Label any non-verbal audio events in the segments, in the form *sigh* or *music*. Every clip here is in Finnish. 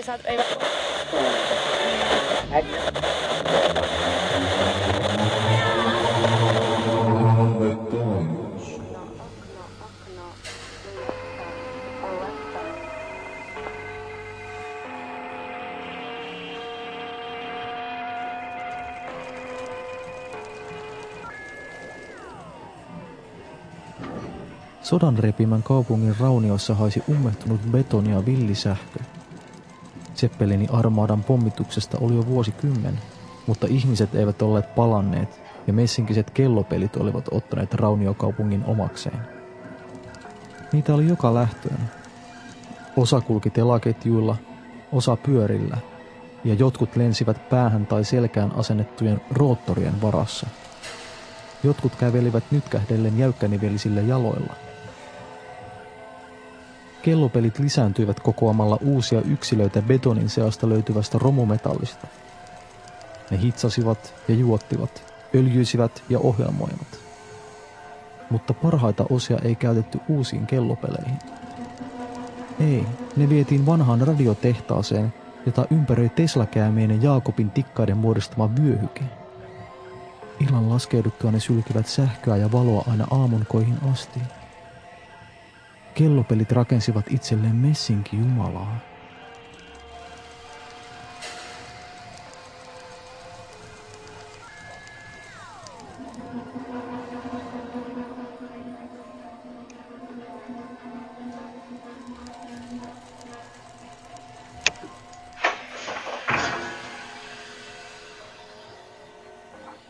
ei saa... Ei... Sodan repimän kaupungin raunioissa haisi ummehtunut betoni ja villisähkö. Zeppelini armaadan pommituksesta oli jo vuosikymmen, mutta ihmiset eivät olleet palanneet ja messinkiset kellopelit olivat ottaneet rauniokaupungin omakseen. Niitä oli joka lähtöön. Osa kulki telaketjuilla, osa pyörillä ja jotkut lensivät päähän tai selkään asennettujen roottorien varassa. Jotkut kävelivät nytkähdellen jäykkänivelisillä jaloilla – Kellopelit lisääntyivät kokoamalla uusia yksilöitä betonin seasta löytyvästä romumetallista. Ne hitsasivat ja juottivat, öljyisivät ja ohjelmoivat. Mutta parhaita osia ei käytetty uusiin kellopeleihin. Ei, ne vietiin vanhaan radiotehtaaseen, jota ympäröi Tesla-käymien ja Jaakobin tikkaiden muodostama vyöhyke. Illan laskeuduttua ne sylkivät sähköä ja valoa aina aamunkoihin asti – Kellopelit rakensivat itselleen messinki jumalaa.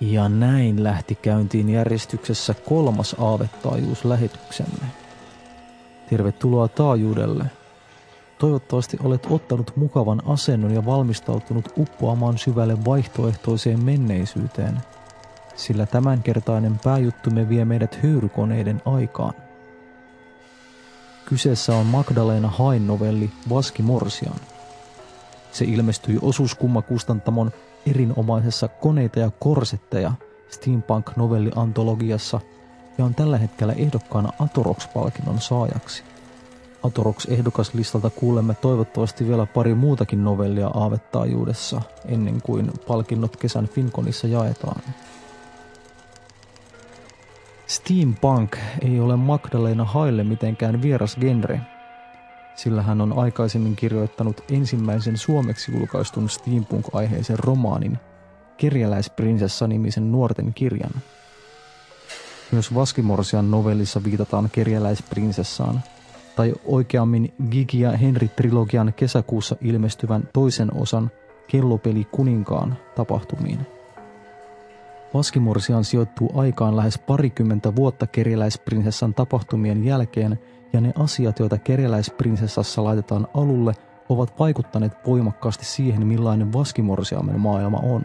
Ja näin lähti käyntiin järjestyksessä kolmas aavetaajuus lähetyksemme. Tervetuloa taajuudelle. Toivottavasti olet ottanut mukavan asennon ja valmistautunut uppoamaan syvälle vaihtoehtoiseen menneisyyteen, sillä tämänkertainen pääjuttumme vie meidät höyrykoneiden aikaan. Kyseessä on Magdalena Hain novelli Vaski Morsian. Se ilmestyi osuuskummakustantamon erinomaisessa koneita ja korsetteja steampunk-novelliantologiassa – ja on tällä hetkellä ehdokkaana Atorox-palkinnon saajaksi. Atorox-ehdokaslistalta kuulemme toivottavasti vielä pari muutakin novellia aavettaajuudessa ennen kuin palkinnot kesän Finkonissa jaetaan. Steampunk ei ole Magdalena Haille mitenkään vieras genre, sillä hän on aikaisemmin kirjoittanut ensimmäisen suomeksi julkaistun steampunk-aiheisen romaanin Kerjäläisprinsessa-nimisen nuorten kirjan – myös Vaskimorsian novellissa viitataan kerjäläisprinsessaan, tai oikeammin Gigi ja Henry-trilogian kesäkuussa ilmestyvän toisen osan Kellopeli kuninkaan tapahtumiin. Vaskimorsian sijoittuu aikaan lähes parikymmentä vuotta kerjäläisprinsessan tapahtumien jälkeen, ja ne asiat, joita kerjäläisprinsessassa laitetaan alulle, ovat vaikuttaneet voimakkaasti siihen, millainen Vaskimorsiamen maailma on.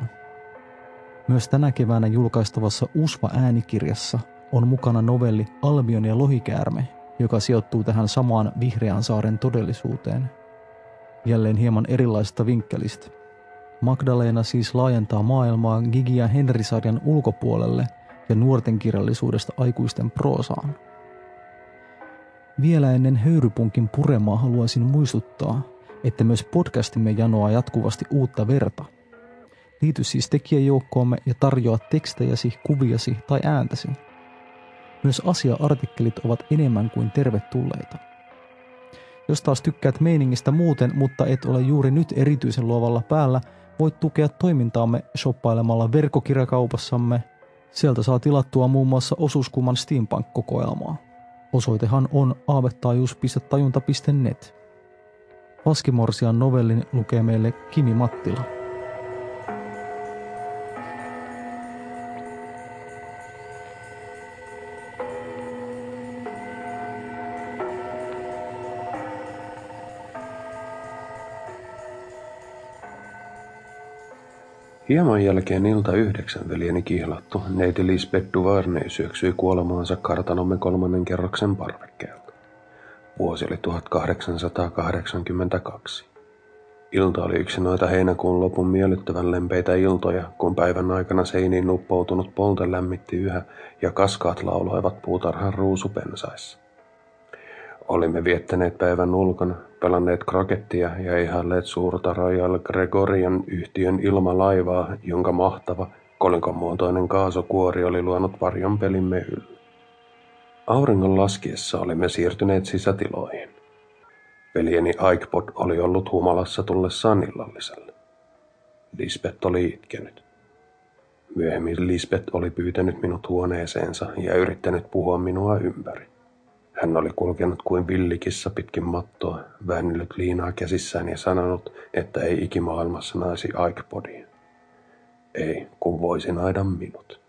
Myös tänä keväänä julkaistavassa Usva-äänikirjassa on mukana novelli Albion ja lohikäärme, joka sijoittuu tähän samaan Vihreän saaren todellisuuteen. Jälleen hieman erilaisesta vinkkelistä. Magdalena siis laajentaa maailmaa Gigi ja Henry-sarjan ulkopuolelle ja nuorten kirjallisuudesta aikuisten proosaan. Vielä ennen höyrypunkin puremaa haluaisin muistuttaa, että myös podcastimme janoaa jatkuvasti uutta verta. Liity siis tekijäjoukkoomme ja tarjoa tekstejäsi, kuviasi tai ääntäsi – myös asia-artikkelit ovat enemmän kuin tervetulleita. Jos taas tykkäät meiningistä muuten, mutta et ole juuri nyt erityisen luovalla päällä, voit tukea toimintaamme shoppailemalla verkkokirjakaupassamme. Sieltä saa tilattua muun muassa osuuskumman Steampunk-kokoelmaa. Osoitehan on aavettaajuus.tajunta.net. Vaskimorsian novellin lukee meille Kimi Mattila. Hieman jälkeen ilta yhdeksän veljeni kihlattu, neiti Lisbeth Duvarney syöksyi kuolemaansa kartanomme kolmannen kerroksen parvekkeelta. Vuosi oli 1882. Ilta oli yksi noita heinäkuun lopun miellyttävän lempeitä iltoja, kun päivän aikana seiniin uppoutunut polte lämmitti yhä ja kaskaat lauloivat puutarhan ruusupensaissa. Olimme viettäneet päivän ulkona, pelanneet krokettia ja ihalleet suurta Royal Gregorian yhtiön ilmalaivaa, jonka mahtava kolikon muotoinen kaasukuori oli luonut varjon pelimme yllä. Auringon laskiessa olimme siirtyneet sisätiloihin. Veljeni Aikpod oli ollut humalassa tullessaan illalliselle. Lisbeth oli itkenyt. Myöhemmin Lisbeth oli pyytänyt minut huoneeseensa ja yrittänyt puhua minua ympäri. Hän oli kulkenut kuin villikissa pitkin mattoa, väännellyt liinaa käsissään ja sanonut, että ei ikimaailmassa naisi Aikpodia. Ei, kun voisi naida minut.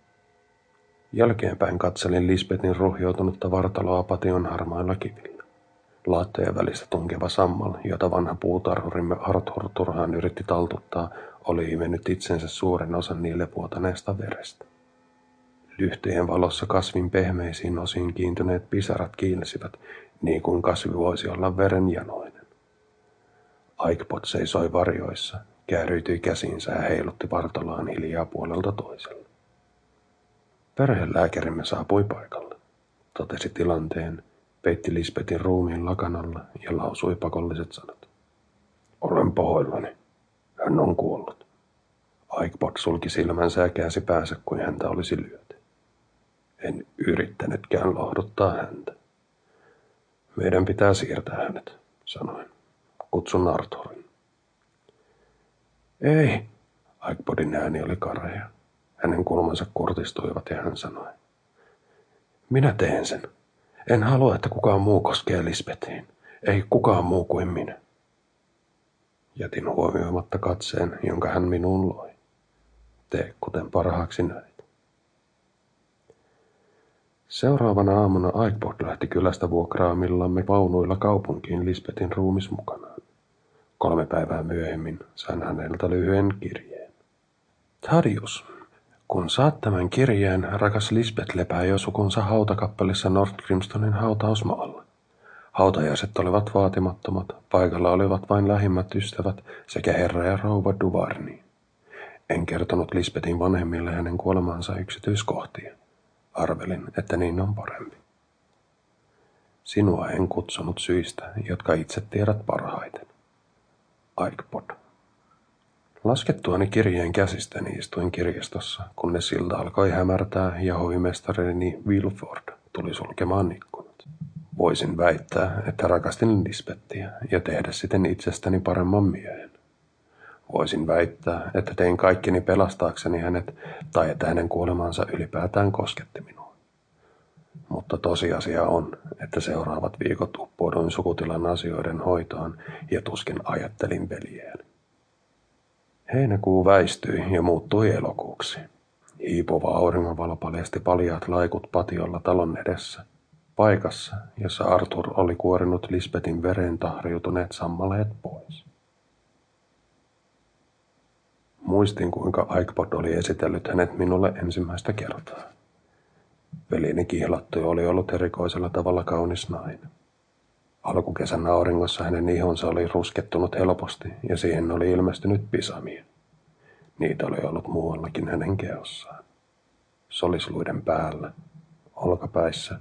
Jälkeenpäin katselin Lisbetin ruhjoutunutta vartaloa pation harmailla kivillä. Laattojen välistä tunkeva sammal, jota vanha puutarhurimme Arthur turhaan yritti taltuttaa, oli imennyt itsensä suuren osan niille vuotaneesta verestä. Lyhtyjen valossa kasvin pehmeisiin osiin kiintyneet pisarat kiilsivät, niin kuin kasvi voisi olla verenjanoinen. Aikpot seisoi varjoissa, kääryytyi käsiinsä ja heilutti vartolaan hiljaa puolelta toiselle. Perhelääkärimme saapui paikalle, totesi tilanteen, peitti Lisbetin ruumiin lakanalla ja lausui pakolliset sanat. Olen pahoillani. Hän on kuollut. Aikpot sulki silmänsä ja käänsi päänsä kuin häntä olisi lyöty. En yrittänytkään lohduttaa häntä. Meidän pitää siirtää hänet, sanoin. Kutsun Arthurin. Ei, Aikpodin ääni oli karhea. Hänen kulmansa kurtistuivat ja hän sanoi. Minä teen sen. En halua, että kukaan muu koskee Lisbetiin. Ei kukaan muu kuin minä. Jätin huomioimatta katseen, jonka hän minuun loi. Tee kuten parhaaksi näet. Seuraavana aamuna Aikbot lähti kylästä vuokraamillamme vaunuilla kaupunkiin Lisbetin ruumis mukanaan. Kolme päivää myöhemmin sain häneltä lyhyen kirjeen. Tadius, kun saat tämän kirjeen, rakas Lisbeth lepää jo sukunsa hautakappelissa Nordgrimstonin hautausmaalla. Hautajaiset olivat vaatimattomat, paikalla olivat vain lähimmät ystävät sekä herra ja rouva Duvarni. En kertonut Lisbetin vanhemmille hänen kuolemansa yksityiskohtia. Arvelin, että niin on parempi. Sinua en kutsunut syistä, jotka itse tiedät parhaiten. Aikpod. Laskettuani kirjeen käsistäni istuin kirjastossa, kunnes silta alkoi hämärtää ja hovimestarini Wilford tuli sulkemaan ikkunat. Voisin väittää, että rakastin Lisbettiä ja tehdä siten itsestäni paremman miehen. Voisin väittää, että tein kaikkeni pelastaakseni hänet tai että hänen kuolemansa ylipäätään kosketti minua. Mutta tosiasia on, että seuraavat viikot uppouduin sukutilan asioiden hoitoon ja tuskin ajattelin veljeäni. Heinäkuu väistyi ja muuttui elokuuksi. Hiipuva auringonvalo paljasti paljaat laikut patiolla talon edessä, paikassa, jossa Arthur oli kuorinut Lisbetin veren tahriutuneet sammaleet pois. Muistin, kuinka Aikpod oli esitellyt hänet minulle ensimmäistä kertaa. Velini kihlattui oli ollut erikoisella tavalla kaunis nainen. Alkukesän auringossa hänen ihonsa oli ruskettunut helposti ja siihen oli ilmestynyt pisamia. Niitä oli ollut muuallakin hänen keossaan. Solisluiden päällä, olkapäissä,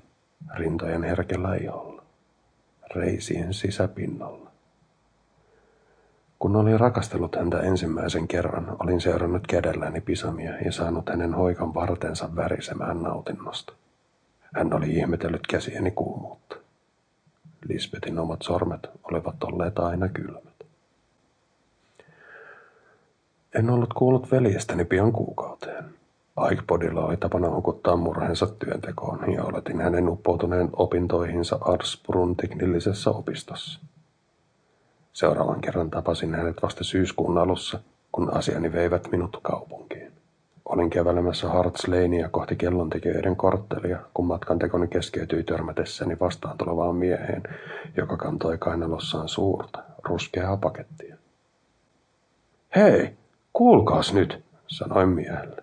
rintojen herkellä iholla, reisien sisäpinnalla. Kun olin rakastellut häntä ensimmäisen kerran, olin seurannut kädelläni pisamia ja saanut hänen hoikan vartensa värisemään nautinnosta. Hän oli ihmetellyt käsieni kuumuutta. Lisbetin omat sormet olivat olleet aina kylmät. En ollut kuullut veljestäni pian kuukauteen. Aikpodilla oli tapana hukuttaa murheensa työntekoon ja oletin hänen uppoutuneen opintoihinsa Arsprun teknillisessä opistossa. Seuraavan kerran tapasin hänet vasta syyskuun alussa, kun asiani veivät minut kaupunkiin. Olin kävelemässä Harts Lanea kohti kellontekijöiden korttelia, kun matkantekoni keskeytyi törmätessäni vastaan tulevaan mieheen, joka kantoi kainalossaan suurta, ruskeaa pakettia. Hei, kuulkaas nyt, sanoin miehelle.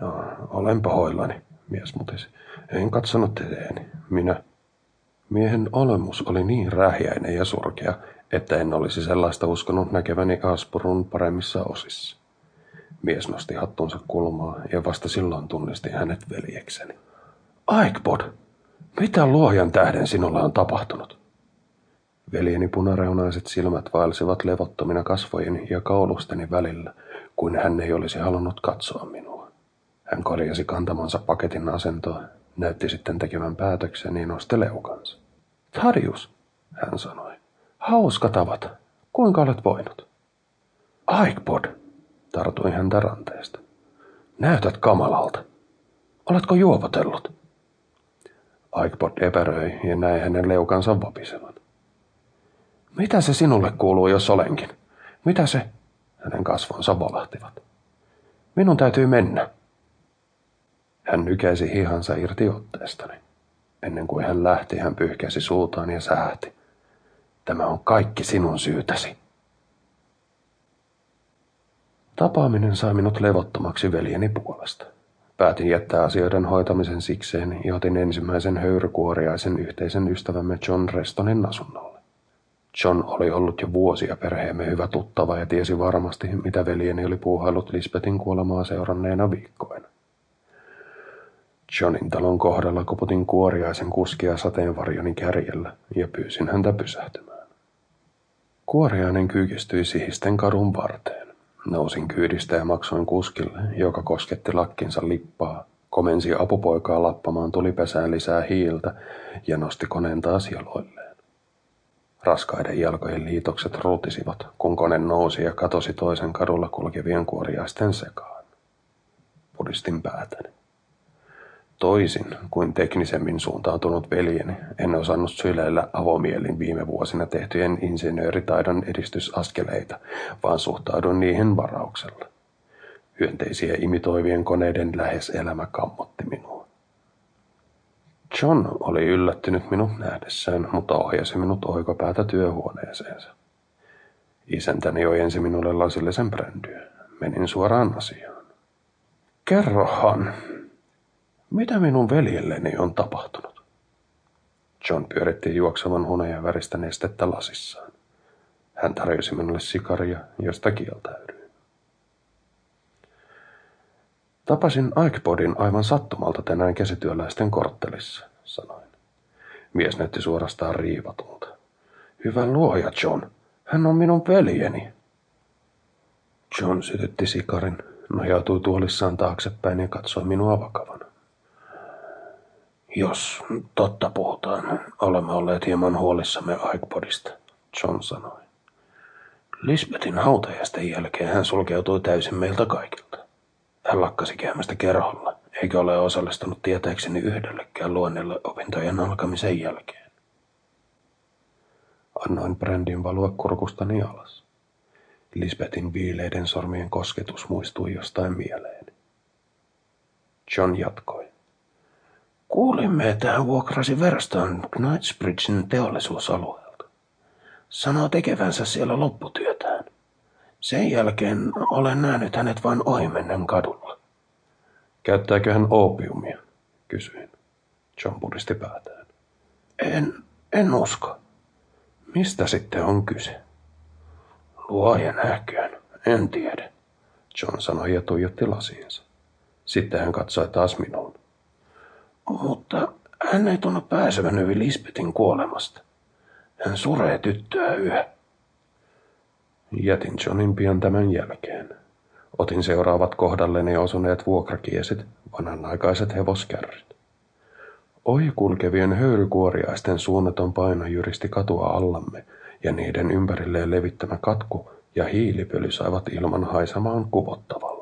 No, olen pahoillani, mies mutisi. En katsonut eteeni. Minä. Miehen olemus oli niin rähjäinen ja surkea, että en olisi sellaista uskonut näkeväni Aspurun paremmissa osissa. Mies nosti hattunsa kulmaa ja vasta silloin tunnisti hänet veljekseni. Aikpod, mitä luojan tähden sinulla on tapahtunut? Veljeni punareunaiset silmät vaelsivat levottomina kasvojen ja kaulusteni välillä, kuin hän ei olisi halunnut katsoa minua. Hän korjasi kantamansa paketin asentoa, näytti sitten tekevän päätöksen ja nosti leukansa. Tarius, hän sanoi. Hauska tavata. Kuinka olet voinut? Aikpod, tartuin häntä ranteesta. Näytät kamalalta. Oletko juopotellut? Aikpod epäröi ja näi hänen leukansa vapisevan. Mitä se sinulle kuuluu, jos olenkin? Mitä se? Hänen kasvonsa valahtivat. Minun täytyy mennä. Hän nykäisi hihansa irti otteestani. Ennen kuin hän lähti, hän pyyhkäsi suutaan ja sähti. Tämä on kaikki sinun syytäsi. Tapaaminen sai minut levottomaksi veljeni puolesta. Päätin jättää asioiden hoitamisen sikseen ja otin ensimmäisen höyrykuoriaisen yhteisen ystävämme John Restonin asunnolle. John oli ollut jo vuosia perheemme hyvä tuttava ja tiesi varmasti, mitä veljeni oli puuhaillut Lisbetin kuolemaa seuranneena viikkoina. Johnin talon kohdalla koputin kuoriaisen kuskia sateenvarjoni kärjellä ja pyysin häntä pysähtymään. Kuoriainen kyykistyi sihisten kadun varteen. Nousin kyydistä ja maksoin kuskille, joka kosketti lakkinsa lippaa, komensi apupoikaa lappamaan tulipesään lisää hiiltä ja nosti koneen taas jaloilleen. Raskaiden jalkojen liitokset ruutisivat, kun kone nousi ja katosi toisen kadulla kulkevien kuoriaisten sekaan. Pudistin päätäni. Toisin kuin teknisemmin suuntautunut veljeni, en osannut syleillä avomielin viime vuosina tehtyjen insinööritaidon edistysaskeleita, vaan suhtaudun niihin varauksella. Hyönteisiä imitoivien koneiden lähes elämä kammotti minua. John oli yllättynyt minut nähdessään, mutta ohjasi minut oikopäätä työhuoneeseensa. Isäntäni ojensi minulle lasillisen brändyä. Menin suoraan asiaan. Kerrohan, mitä minun veljelleni on tapahtunut? John pyöritti juoksevan hunajan väristä nestettä lasissaan. Hän tarjosi minulle sikaria, josta kieltäydyin. Tapasin Aikepodin aivan sattumalta tänään käsityöläisten korttelissa, sanoin. Mies näytti suorastaan riivatulta. Hyvä luoja, John. Hän on minun veljeni. John sytytti sikarin, nojautui tuolissaan taaksepäin ja katsoi minua vakavana. Jos totta puhutaan, olemme olleet hieman huolissamme Aikpodista, John sanoi. Lisbetin hautajaisten jälkeen hän sulkeutui täysin meiltä kaikilta. Hän lakkasi käymästä kerholla, eikä ole osallistunut tietääkseni yhdellekään luonnelle opintojen alkamisen jälkeen. Annoin brändin valua kurkustani alas. Lisbetin viileiden sormien kosketus muistui jostain mieleen. John jatkoi. Kuulimme, että hän vuokrasi verston Knightsbridgein teollisuusalueelta. Sanoo tekevänsä siellä lopputyötään. Sen jälkeen olen nähnyt hänet vain ohimennen kadulla. Käyttääkö hän opiumia? Kysyin. John pudisti päätään. En, en usko. Mistä sitten on kyse? Luoja nähköön, en tiedä. John sanoi ja tuijotti lasiinsa. Sitten hän katsoi taas minuun. Mutta hän ei tunnu pääsevän yli Lisbetin kuolemasta. Hän suree tyttöä yhä. Jätin Johnin pian tämän jälkeen. Otin seuraavat kohdalleni osuneet vuokrakiesit, vanhanaikaiset hevoskärryt. Ohi kulkevien höyrykuoriaisten suunnaton paino jyristi katua allamme, ja niiden ympärilleen levittämä katku ja hiilipöly saivat ilman haisamaan kuvottavaa.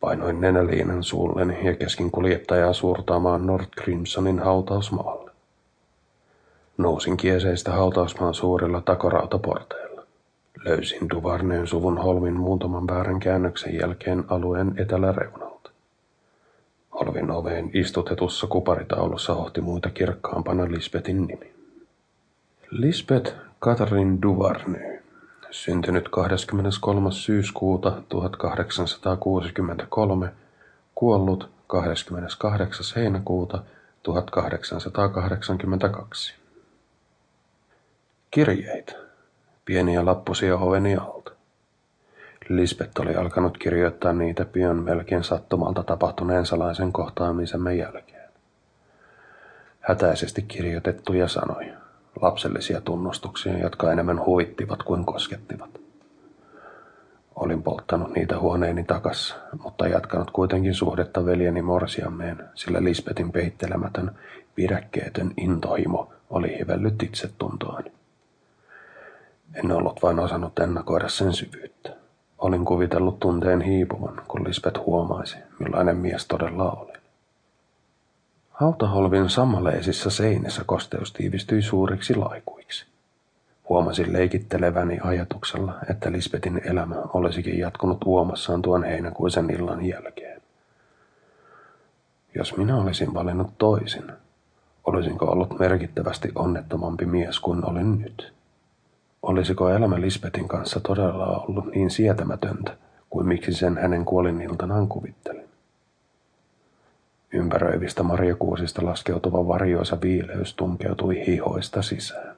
Painoin nenäliinan suulleni ja keskin kuljettajaa suurtaamaan Nord Crimsonin hautausmaalle. Nousin kieseistä hautausmaan suurilla takorautaporteilla. Löysin Duvarneen suvun holvin muutaman väärän käännöksen jälkeen alueen eteläreunalta. Holvin oveen istutetussa kuparitaulussa ohti muita kirkkaampana Lisbetin nimi. Lisbeth Catherine Duvarney syntynyt 23. syyskuuta 1863, kuollut 28. heinäkuuta 1882. Kirjeitä. Pieniä lappusia oveni alta. Lisbeth oli alkanut kirjoittaa niitä pian melkein sattumalta tapahtuneen salaisen kohtaamisemme jälkeen. Hätäisesti kirjoitettuja sanoja. Lapsellisia tunnustuksia, jotka enemmän huittivat kuin koskettivat. Olin polttanut niitä huoneeni takassa, mutta jatkanut kuitenkin suhdetta veljeni morsiammeen, sillä Lisbetin peittelemätön, pidäkkeetön intohimo oli hivellyt itsetuntoani. En ollut vain osannut ennakoida sen syvyyttä. Olin kuvitellut tunteen hiipuvan, kun Lisbeth huomaisi, millainen mies todella oli. Hautaholvin sammaleisissa seinissä kosteus tiivistyi suuriksi laikuiksi. Huomasin leikitteleväni ajatuksella, että Lisbetin elämä olisikin jatkunut uomassaan tuon heinäkuisen illan jälkeen. Jos minä olisin valinnut toisin, olisinko ollut merkittävästi onnettomampi mies kuin olin nyt? Olisiko elämä Lisbetin kanssa todella ollut niin sietämätöntä kuin miksi sen hänen kuoliniltanaan kuvittelin? Ympäröivistä marjakuusista laskeutuva varjoisa viileys tunkeutui hihoista sisään.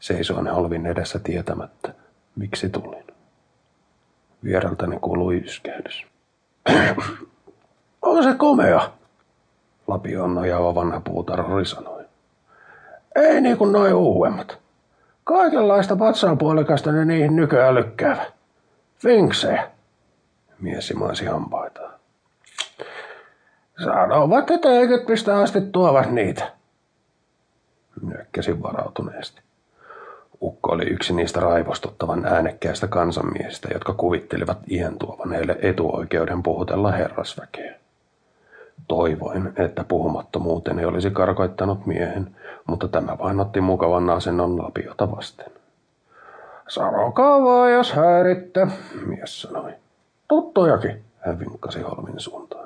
Seisoin halvin edessä tietämättä, miksi tulin. Viereltäni kuului yskähdys. *coughs* On se komea, Lapioon nojaava vanha puutarhuri sanoi. Ei niin kuin noin uudemmat. Kaikenlaista patsaanpuolikasta ne niihin nykyään lykkäävä. Vinksejä. Mies simaisi hampaitaan. Sanovat, että Egyptistä asti tuovat niitä. Nyökkäsin varautuneesti. Ukko oli yksi niistä raivostuttavan äänekkäistä kansanmiehistä, jotka kuvittelivat iän tuovan heille etuoikeuden puhutella herrasväkeä. Toivoin, että puhumattomuuteni olisi karkoittanut miehen, mutta tämä vain otti mukavan asennon lapiota vasten. Sanokaa vaan, jos häiritte, mies sanoi. Tuttujakin, hän vinkkasi Holmin suuntaan.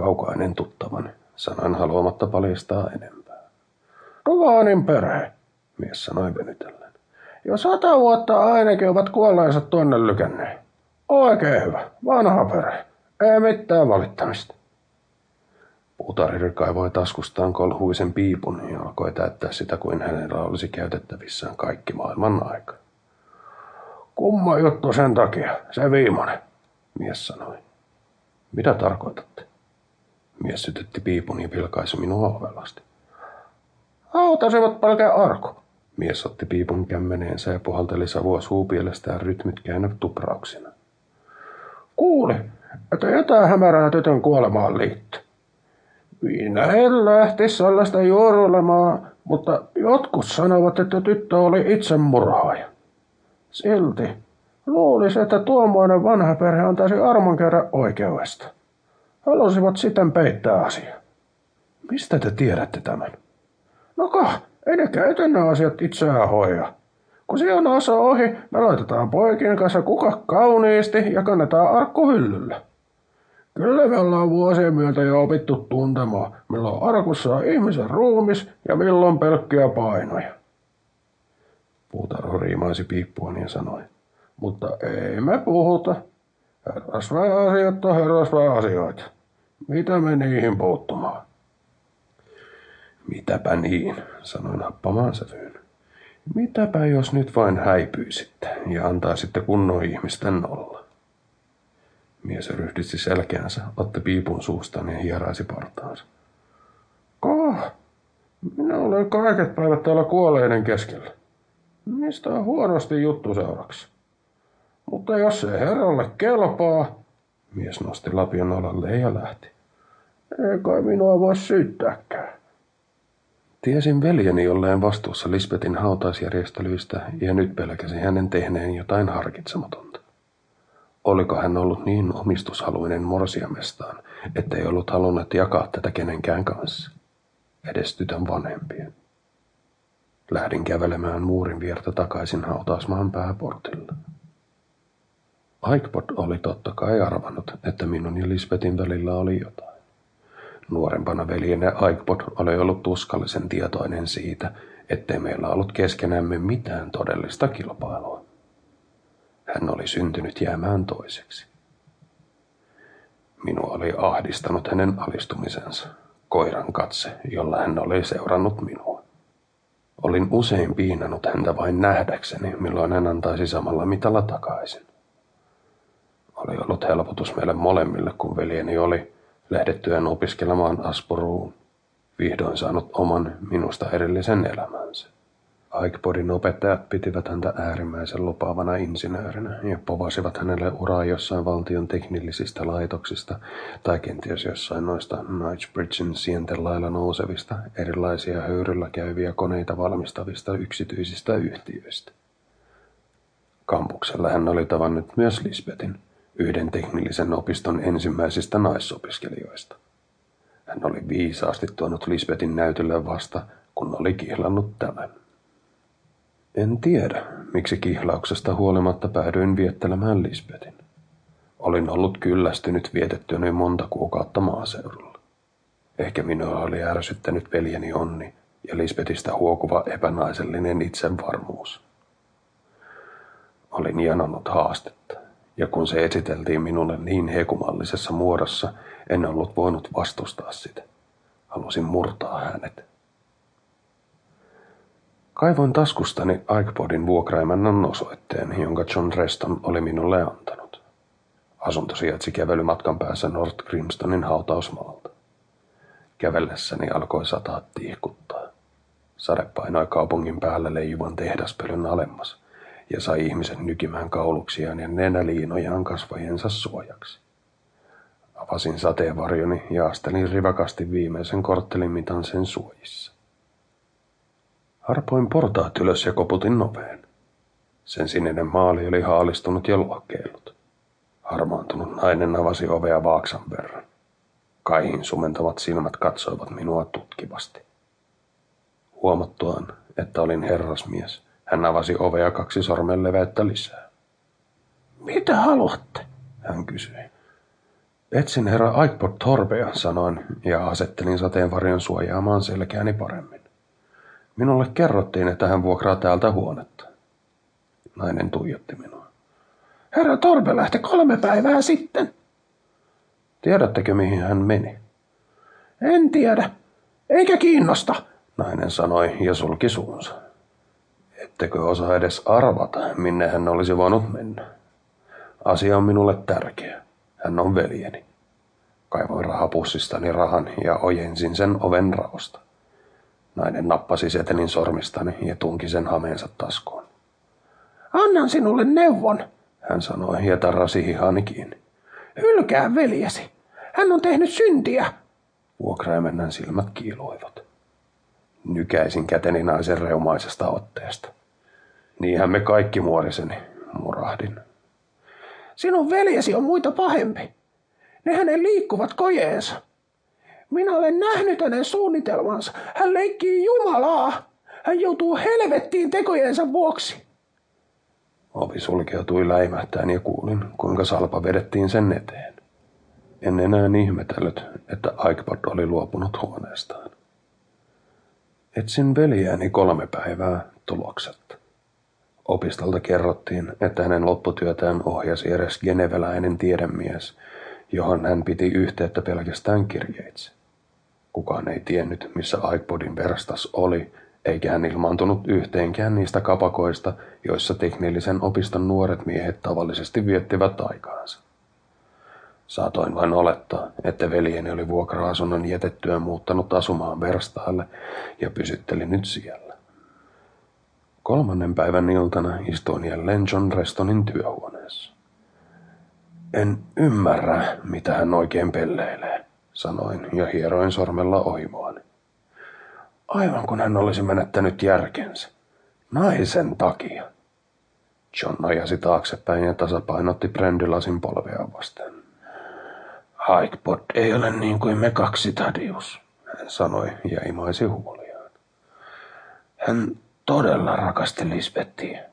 Kaukainen tuttavan, sanan haluamatta paljastaa enempää. Ruvaanin perhe, mies sanoi venytellen. Jo sata vuotta ainakin ovat kuolleensa tuonne lykänneet. Oikein hyvä, vanha perhe. Ei mitään valittamista. Puutarhuri kaivoi taskustaan kolhuisen piipun ja alkoi täyttää sitä kuin hänellä olisi käytettävissään kaikki maailman aika. Kumma juttu sen takia, se viimeinen, mies sanoi. Mitä tarkoitatte? Mies sytytti piipun ja vilkaisi minua ovelasti. Hautasivat pelkää arku. Mies otti piipun kämmeneensä ja puhalteli savua suupielestään rytmit käynyt tuprauksina. Kuuli, että jotain hämärää tytön kuolemaan liittyy. Minä en lähti sellaista juorulemaan, mutta jotkut sanovat, että tyttö oli itsemurhaaja. Silti luulisi, että tuommoinen vanha perhe antaisi armon kerran oikeudesta. Halusivat sitten peittää asiaa. Mistä te tiedätte tämän? No kah, ei ne käytännön asiat itseään hoida. Kun se on ohi, me laitetaan poikien kanssa kuka kauniisti ja kannetaan arkku hyllyllä. Kyllä me ollaan vuosien myötä jo opittu tuntemaan, milloin arkussa on ihmisen ruumis ja milloin pelkkiä painoja. Puutarho riimaisi piippuun ja sanoi, mutta ei me puhuta. Asiat on herrasväen asioita. Mitä me niihin puuttumaan? Mitäpä niin, sanoin happamaan sävyyn. Mitäpä jos nyt vain häipyisitte ja antaisitte kunnon ihmisten olla? Mies ryhdisti selkeänsä, otti piipun suustaan ja hieraisi partaansa. Kah, minä olen kaiket päivät täällä kuolleiden keskellä. Mistä on huonosti juttu seuraksi. Mutta jos se herralle kelpaa, mies nosti lapion alalle ja lähti. Ei kai minua voi syyttääkään. Tiesin veljeni olleen vastuussa Lisbetin hautaisjärjestelyistä ja nyt pelkäsin hänen tehneen jotain harkitsematonta. Oliko hän ollut niin omistushaluinen morsiamestaan, ettei ollut halunnut jakaa tätä kenenkään kanssa, edes tytön vanhempien. Lähdin kävelemään muurin viertä takaisin hautausmaan pääportilla. Aikpot oli totta kai arvannut, että minun ja Lisbetin välillä oli jotain. Nuorempana veljenä Aikpot oli ollut tuskallisen tietoinen siitä, ettei meillä ollut keskenämme mitään todellista kilpailua. Hän oli syntynyt jäämään toiseksi. Minua oli ahdistanut hänen alistumisensa, koiran katse, jolla hän oli seurannut minua. Olin usein piinannut häntä vain nähdäkseni, milloin hän antaisi samalla mitalla takaisin. Oli ollut helpotus meille molemmille, kun veljeni oli lähdettyään opiskelemaan Asporuun vihdoin saanut oman minusta erillisen elämänsä. Aikepodin opettajat pitivät häntä äärimmäisen lupaavana insinöörinä ja povasivat hänelle uraa jossain valtion teknillisistä laitoksista tai kenties jossain noista Knightsbridgein sienten lailla nousevista erilaisia höyryllä käyviä koneita valmistavista yksityisistä yhtiöistä. Kampuksella hän oli tavannut myös Lisbetin, yhden teknillisen opiston ensimmäisistä naisopiskelijoista. Hän oli viisaasti tuonut Lisbetin näytölle vasta, kun oli kihlannut tämän. En tiedä, miksi kihlauksesta huolimatta päädyin viettelemään Lisbetin. Olin ollut kyllästynyt vietettyäni monta kuukautta maaseudulla. Ehkä minua oli ärsyttänyt veljeni onni ja Lisbetistä huokuva epänaisellinen itsevarmuus. Olin janonnut haastetta, ja kun se esiteltiin minulle niin hekumallisessa muodossa, en ollut voinut vastustaa sitä. Halusin murtaa hänet. Kaivoin taskustani iPodin vuokraimannan osoitteen, jonka John Reston oli minulle antanut. Asunto sijaitsi kävelymatkan päässä North Grimstonin hautausmaalta. Kävellessäni alkoi sataa tiihkuttaa. Sade painoi kaupungin päällä leijuvan tehdaspölyn alemmas ja sai ihmisen nykimään kauluksiaan ja nenäliinojaan kasvojensa suojaksi. Avasin sateenvarjoni ja astelin rivakasti viimeisen korttelin mitan sen suojissa. Harpoin portaat ylös ja koputin noveen. Sen sininen maali oli haalistunut ja luokkeillut. Harmaantunut nainen avasi ovea vaaksan verran. Kaihin sumentavat silmät katsoivat minua tutkivasti. Huomattuaan, että olin herrasmies, hän avasi ovea kaksi sormen leveyttä lisää. Mitä haluatte? Hän kysyi. Etsin herra Aikport Torbea, sanoin, ja asettelin sateenvarjon suojaamaan selkeäni paremmin. Minulle kerrottiin, että hän vuokraa täältä huonetta. Nainen tuijotti minua. Herra Torbe lähti kolme päivää sitten. Tiedättekö, mihin hän meni? En tiedä. Eikä kiinnosta, nainen sanoi ja sulki suunsa. Ettekö osaa edes arvata, minne hän olisi voinut mennä? Asia on minulle tärkeä. Hän on veljeni. Kaivoin rahapussistani rahan ja ojensin sen oven raosta. Nainen nappasi setelin sormistani ja tunki sen hameensa taskuun. Annan sinulle neuvon, hän sanoi ja tarrasi hihani kiinni. Hylkää veljesi. Hän on tehnyt syntiä. Vuokraimännän silmät kiiluivat. Nykäisin käteni naisen reumaisesta otteesta. Niinhän me kaikki muoriseni, murahdin. Sinun veljesi on muita pahempi. Ne hänen liikkuvat kojeensa. Minä olen nähnyt hänen suunnitelmansa. Hän leikkii Jumalaa. Hän joutuu helvettiin tekojensa vuoksi. Ovi sulkeutui läimähtäen ja kuulin, kuinka salpa vedettiin sen eteen. En enää ihmetellyt, että Aikpad oli luopunut huoneestaan. Etsin veljääni kolme päivää tuloksetta. Opistolta kerrottiin, että hänen lopputyötään ohjasi edes geneveläinen tiedemies, johon hän piti yhteyttä pelkästään kirjeitse. Kukaan ei tiennyt, missä iPodin verstas oli, eikä hän ilmaantunut yhteenkään niistä kapakoista, joissa teknillisen opiston nuoret miehet tavallisesti viettivät aikaansa. Saatoin vain olettaa, että veljeni oli vuokra-asunnon jätettyä muuttanut asumaan verstaalle ja pysytteli nyt siellä. Kolmannen päivän iltana istuin jälleen John Restonin työhuoneessa. En ymmärrä, mitä hän oikein pelleilee sanoin ja hieroin sormella ohivoani. Aivan kun hän olisi menettänyt järkensä. Naisen takia. John nojasi taaksepäin ja tasapainotti brändylasin polvea vasten. Haikpot ei ole niin kuin me kaksi, Tadius, hän sanoi ja imaisi huoliaan. Hän todella rakasti Lisbettiä.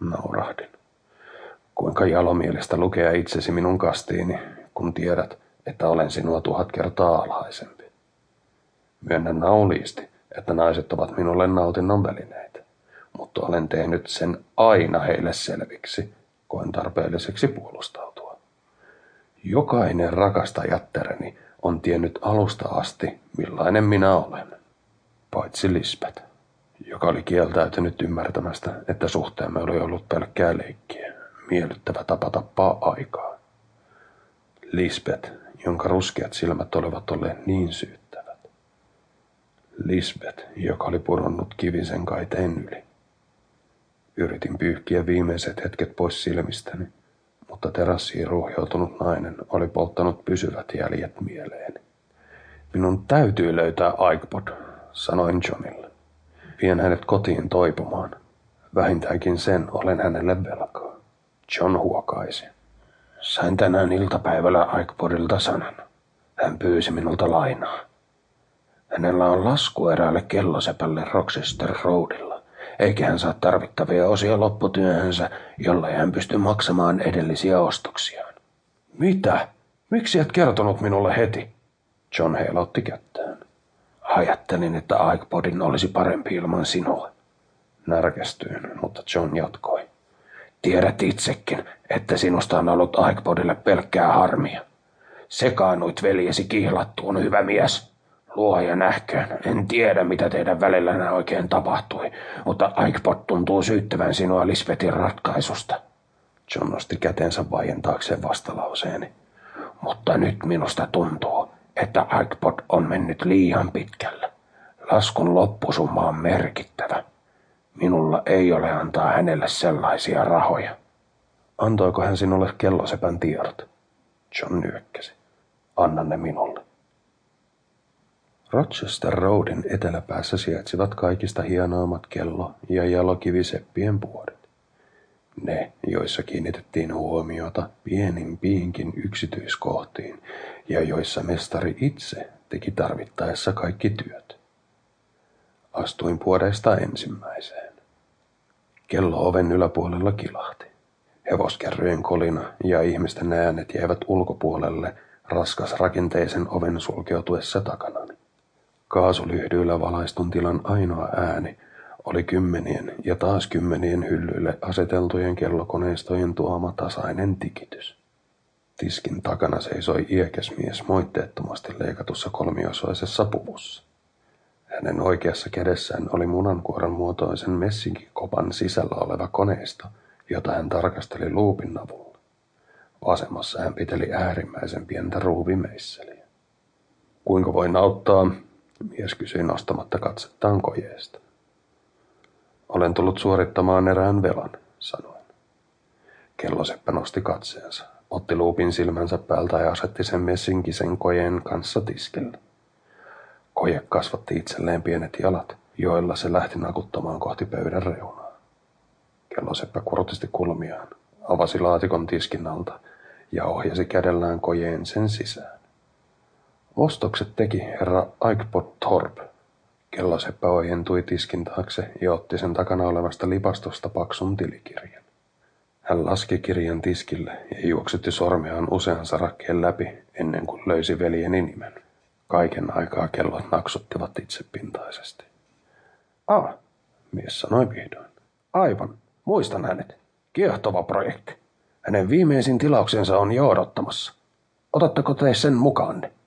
Naurahdin. Kuinka jalomielistä lukea itsesi minun kastiini, kun tiedät, että olen sinua tuhat kertaa alhaisempi. Myönnän nauliisti, että naiset ovat minulle nautinnon välineitä, mutta olen tehnyt sen aina heille selviksi, koen tarpeelliseksi puolustautua. Jokainen rakastajattereni on tiennyt alusta asti, millainen minä olen, paitsi Lisbeth, joka oli kieltäytynyt ymmärtämästä, että suhteemme oli ollut pelkkää leikkiä, miellyttävä tapa tappaa aikaa. Lisbeth jonka ruskeat silmät olivat olleet niin syyttävät. Lisbeth, joka oli pudonnut kivisen kaiteen yli. Yritin pyyhkiä viimeiset hetket pois silmistäni, mutta terassiin ruuhjoutunut nainen oli polttanut pysyvät jäljet mieleeni. Minun täytyy löytää iPod, sanoin Johnille. Vien hänet kotiin toipumaan. Vähintäänkin sen olen hänelle velkaa. John huokaisi. Sain tänään iltapäivällä iPodilta sanan. Hän pyysi minulta lainaa. Hänellä on lasku eräälle kellosepälle Rochester Roadilla, eikä hän saa tarvittavia osia lopputyöhönsä, jollei hän pysty maksamaan edellisiä ostoksiaan. Mitä? Miksi et kertonut minulle heti? John heilotti kättään. Ajattelin, että iPodin olisi parempi ilman sinua. Närkästyin, mutta John jatkoi. Tiedät itsekin, että sinusta on ollut iPodille pelkkää harmia. Sekaannuit veljesi kihlattuun, hyvä mies. Luoja nähköön, en tiedä mitä teidän välillänne oikein tapahtui, mutta iPod tuntuu syyttävän sinua Lisbetin ratkaisusta. John nosti kätensä vaientaakseen vastalauseeni. Mutta nyt minusta tuntuu, että iPod on mennyt liian pitkälle. Laskun loppusumma on merkittävä. Minulla ei ole antaa hänelle sellaisia rahoja. Antoiko hän sinulle kellosepän tiedot? John nyökkäsi. Anna ne minulle. Rochester Roadin eteläpäässä sijaitsivat kaikista hienoimmat kello- ja jalokiviseppien puodet. Ne, joissa kiinnitettiin huomiota pienimpiinkin yksityiskohtiin ja joissa mestari itse teki tarvittaessa kaikki työt. Astuin puodeista ensimmäiseen. Kello oven yläpuolella kilahti. Hevoskerryjen kolina ja ihmisten äänet jäivät ulkopuolelle raskas rakenteisen oven sulkeutuessa takanani. Kaasulyhdyillä valaistun tilan ainoa ääni oli kymmenien ja taas kymmenien hyllyille aseteltujen kellokoneistojen tuoma tasainen tikitys. Tiskin takana seisoi iäkäs mies moitteettomasti leikatussa kolmiosoisessa puvussa. Hänen oikeassa kädessään oli munankuoren muotoisen messinkikopan sisällä oleva koneisto, jota hän tarkasteli luupin avulla. Vasemmassa hän piteli äärimmäisen pientä ruuvimeisseliä. Kuinka voin auttaa? Mies kysyi nostamatta katsettaan kojeesta. Olen tullut suorittamaan erään velan, sanoin. Kelloseppä nosti katseensa, otti luupin silmänsä päältä ja asetti sen messinkisen kojen kanssa tiskille. Koje kasvatti itselleen pienet jalat, joilla se lähti nakuttamaan kohti pöydän reunaa. Kelloseppä kurtisti kulmiaan, avasi laatikon tiskin alta ja ohjasi kädellään kojeen sen sisään. Ostokset teki herra Aikpot Thorpe. Kelloseppä ojentui tiskin taakse ja otti sen takana olevasta lipastosta paksun tilikirjan. Hän laski kirjan tiskille ja juoksutti sormeaan usean sarakkeen läpi ennen kuin löysi veljeni nimen. Kaiken aikaa kellot naksuttivat itsepintaisesti. Ah, mies sanoi vihdoin. Aivan, muistan hänet. Kiehtova projekti. Hänen viimeisin tilauksensa on jo odottamassa. Otatteko te sen mukaanne?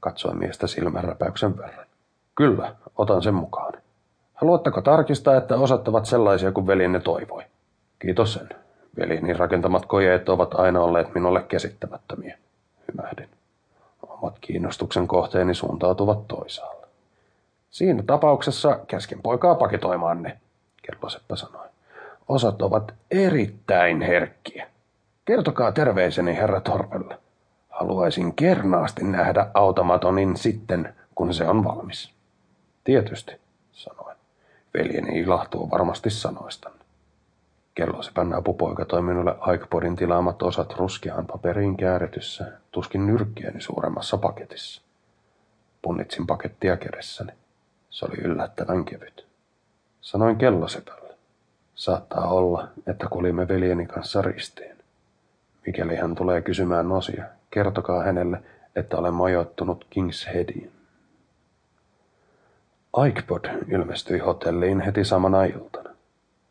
Katsoin miestä silmänräpäyksen verran. Kyllä, otan sen mukaan. Haluatteko tarkistaa, että osat ovat sellaisia kuin veljenne toivoi? Kiitos sen. Veljeni rakentamat kojeet ovat aina olleet minulle käsittämättömiä. Hymähdin. Omat kiinnostuksen kohteeni suuntautuvat toisaalle. Siinä tapauksessa käsken poikaa paketoimaan ne, Kertoseppä sanoi. Osat ovat erittäin herkkiä. Kertokaa terveiseni herra Torpelle. Haluaisin kernaasti nähdä automatonin sitten, kun se on valmis. Tietysti, sanoin. Veljeni ilahtuu varmasti sanoistan. Kellosepän apupoika toi minulle Aikpodin tilaamat osat ruskeaan paperiin kääretyssä, tuskin nyrkkiäni suuremmassa paketissa. Punnitsin pakettia kädessäni. Se oli yllättävän kevyt. Sanoin kellosepälle. Saattaa olla, että kulimme veljeni kanssa ristiin. Mikäli hän tulee kysymään osia, kertokaa hänelle, että olen majoittunut King's Headiin. Aikpod ilmestyi hotelliin heti samana iltana.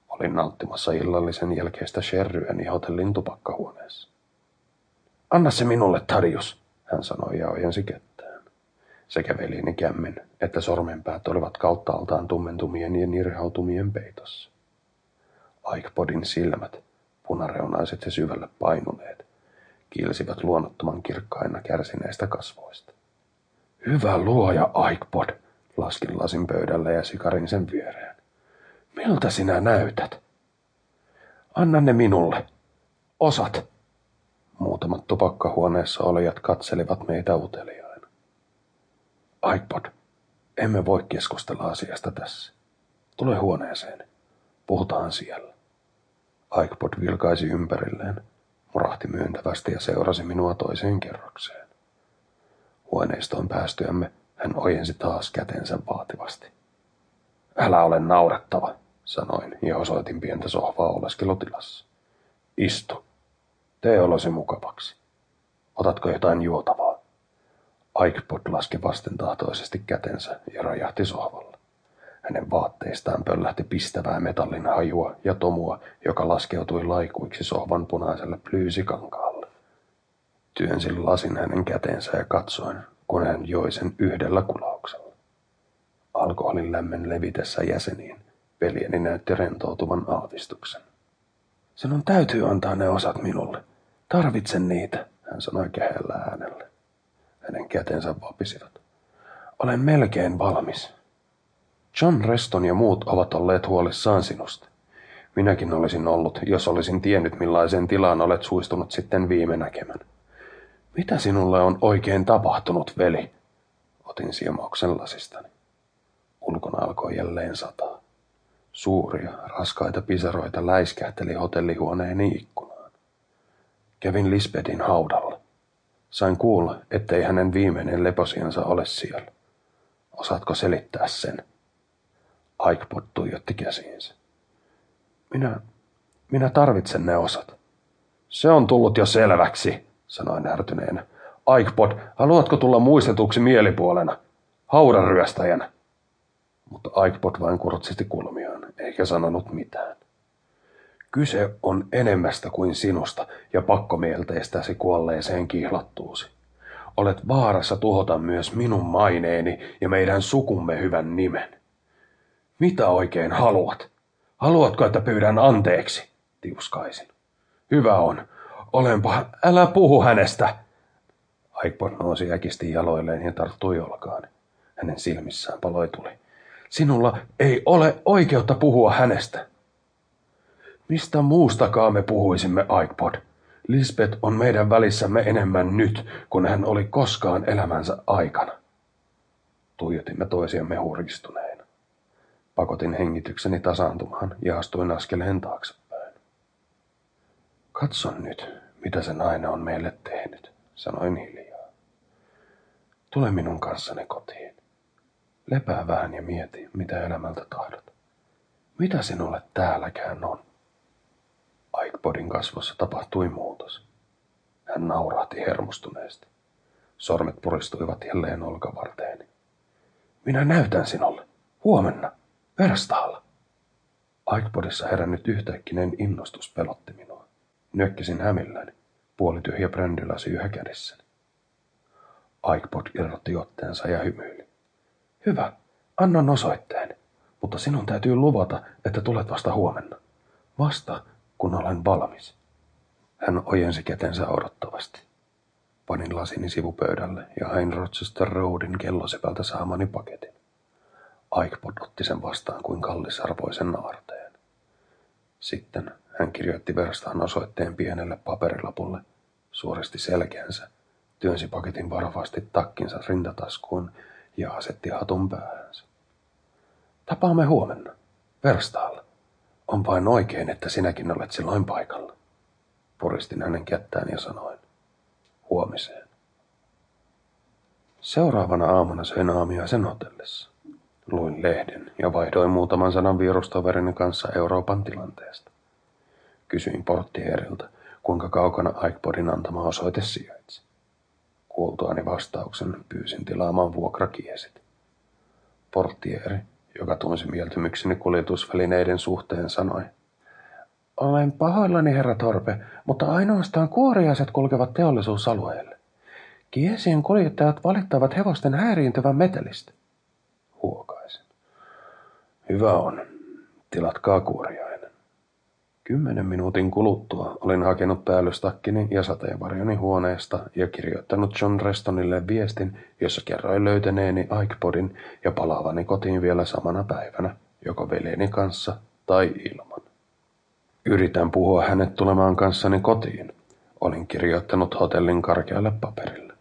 Olin nauttimassa illallisen jälkeistä sherryäni hotellin tupakkahuoneessa. Anna se minulle, Tarius, hän sanoi ja ojensi kettään. Sekä velini kämmen että sormenpäät olivat kauttaaltaan tummentumien ja nirhautumien peitossa. Aikpodin silmät, punareunaiset ja syvälle painuneet, kiilsivät luonnottoman kirkkaina kärsineistä kasvoista. Hyvä luoja, Aikpod, Laskin lasin pöydälle ja sikarin sen viereen. Miltä sinä näytät? Anna ne minulle. Osat. Muutamat tupakkahuoneessa olijat katselivat meitä uteliaina. iPod, emme voi keskustella asiasta tässä. Tule huoneeseen. Puhutaan siellä. iPod vilkaisi ympärilleen, murahti myöntävästi ja seurasi minua toiseen kerrokseen. Huoneistoon päästyämme hän ojensi taas kätensä vaativasti. Älä ole naurettava, sanoin ja osoitin pientä sohvaa oleskelutilassa. Istu. Tee olosi mukavaksi. Otatko jotain juotavaa? Aikpod laski vastentahtoisesti kätensä ja rajahti sohvalla. Hänen vaatteistaan pöllähti pistävää metallin hajua ja tomua, joka laskeutui laikuiksi sohvan punaiselle plyysikankaalle. Työnsin lasin hänen käteensä ja katsoin, kun hän joi sen yhdellä kulauksella. Alkoholin lämmön levitessä jäseniin veljeni näytti rentoutuvan aavistuksen. Sinun täytyy antaa ne osat minulle. Tarvitsen niitä, hän sanoi kehellä äänellä. Hänen kätensä vapisivat. Olen melkein valmis. John Reston ja muut ovat olleet huolissaan sinusta. Minäkin olisin ollut, jos olisin tiennyt millaiseen tilaan olet suistunut sitten viime näkemän. Mitä sinulle on oikein tapahtunut, veli? Otin siemauksen lasistani. Ulkona alkoi jälleen sataa. Suuria, raskaita pisaroita läiskähteli hotellihuoneeni ikkunaan. Kävin Lisbedin haudalla. Sain kuulla, ettei hänen viimeinen leposiansa ole siellä. Osaatko selittää sen? Aikpot tuijotti käsiinsä. Minä, minä tarvitsen ne osat. Se on tullut jo selväksi, sanoin närtyneenä. Aikpod, haluatko tulla muistetuksi mielipuolena? Haudan ryöstäjänä. Mutta Aikpod vain kurtsisti kulmiaan, eikä sanonut mitään. Kyse on enemmästä kuin sinusta ja pakkomielteistäsi kuolleeseen kihlattuusi. Olet vaarassa tuhota myös minun maineeni ja meidän sukumme hyvän nimen. Mitä oikein haluat? Haluatko, että pyydän anteeksi? Tiuskaisin. Hyvä on. Olenpa, älä puhu hänestä. Aikpon nousi äkisti jaloilleen ja tarttui olkaan. Hänen silmissään paloi tuli. Sinulla ei ole oikeutta puhua hänestä. Mistä muustakaan me puhuisimme, Aikpod? Lisbeth on meidän välissämme enemmän nyt, kuin hän oli koskaan elämänsä aikana. Tuijotimme toisiamme huristuneina. Pakotin hengitykseni tasaantumaan ja astuin askeleen taaksepäin. Katson nyt, mitä se nainen on meille tehnyt, sanoin hiljaa. Tule minun kanssani kotiin. Lepää vähän ja mieti, mitä elämältä tahdot. Mitä sinulle täälläkään on? Aikpodin kasvossa tapahtui muutos. Hän naurahti hermostuneesti. Sormet puristuivat jälleen olkavarteeni. Minä näytän sinulle. Huomenna. Verstaalla. Aikpodissa herännyt yhtäkkinen innostus pelotti minua. Nyökkisin hämilläni, puolityhjä brändylasi yhä kädessäni. Aikpod irrotti otteensa ja hymyili. Hyvä, annan osoitteen, mutta sinun täytyy luvata, että tulet vasta huomenna. Vasta, kun olen valmis. Hän ojensi kätensä odottavasti. Panin lasini sivupöydälle ja hain Rochester Roadin kellosepältä saamani paketin. Aikpod otti sen vastaan kuin kallisarvoisen aarteen. Sitten hän kirjoitti verstaan osoitteen pienelle paperilapulle, suoristi selkeänsä, työnsi paketin varovasti takkinsa rintataskuun ja asetti hatun päähänsä. Tapaamme huomenna, verstaalla. On vain oikein, että sinäkin olet silloin paikalla. Puristin hänen kättään ja sanoin, huomiseen. Seuraavana aamuna söin aamiaisen hotellissa. Luin lehden ja vaihdoin muutaman sanan vierustoverini kanssa Euroopan tilanteesta. Kysyin porttieriltä, kuinka kaukana Aikpodin antama osoite sijaitsi. Kuultuani vastauksen pyysin tilaamaan vuokrakiesit. Portieri, joka tunsi mieltymykseni kuljetusvälineiden suhteen, sanoi, olen pahoillani, herra Torpe, mutta ainoastaan kuoriaiset kulkevat teollisuusalueelle. Kiesien kuljettajat valittavat hevosten häiriintyvän metelistä. Hyvä on. Tilatkaa kuoriainen. Kymmenen minuutin kuluttua olin hakenut päällystakkini ja sateenvarjoni huoneesta ja kirjoittanut John Restonille viestin, jossa kerroin löytäneeni iPodin ja palaavani kotiin vielä samana päivänä, joko veljeni kanssa tai ilman. Yritän puhua hänet tulemaan kanssani kotiin, olin kirjoittanut hotellin karkealle paperille.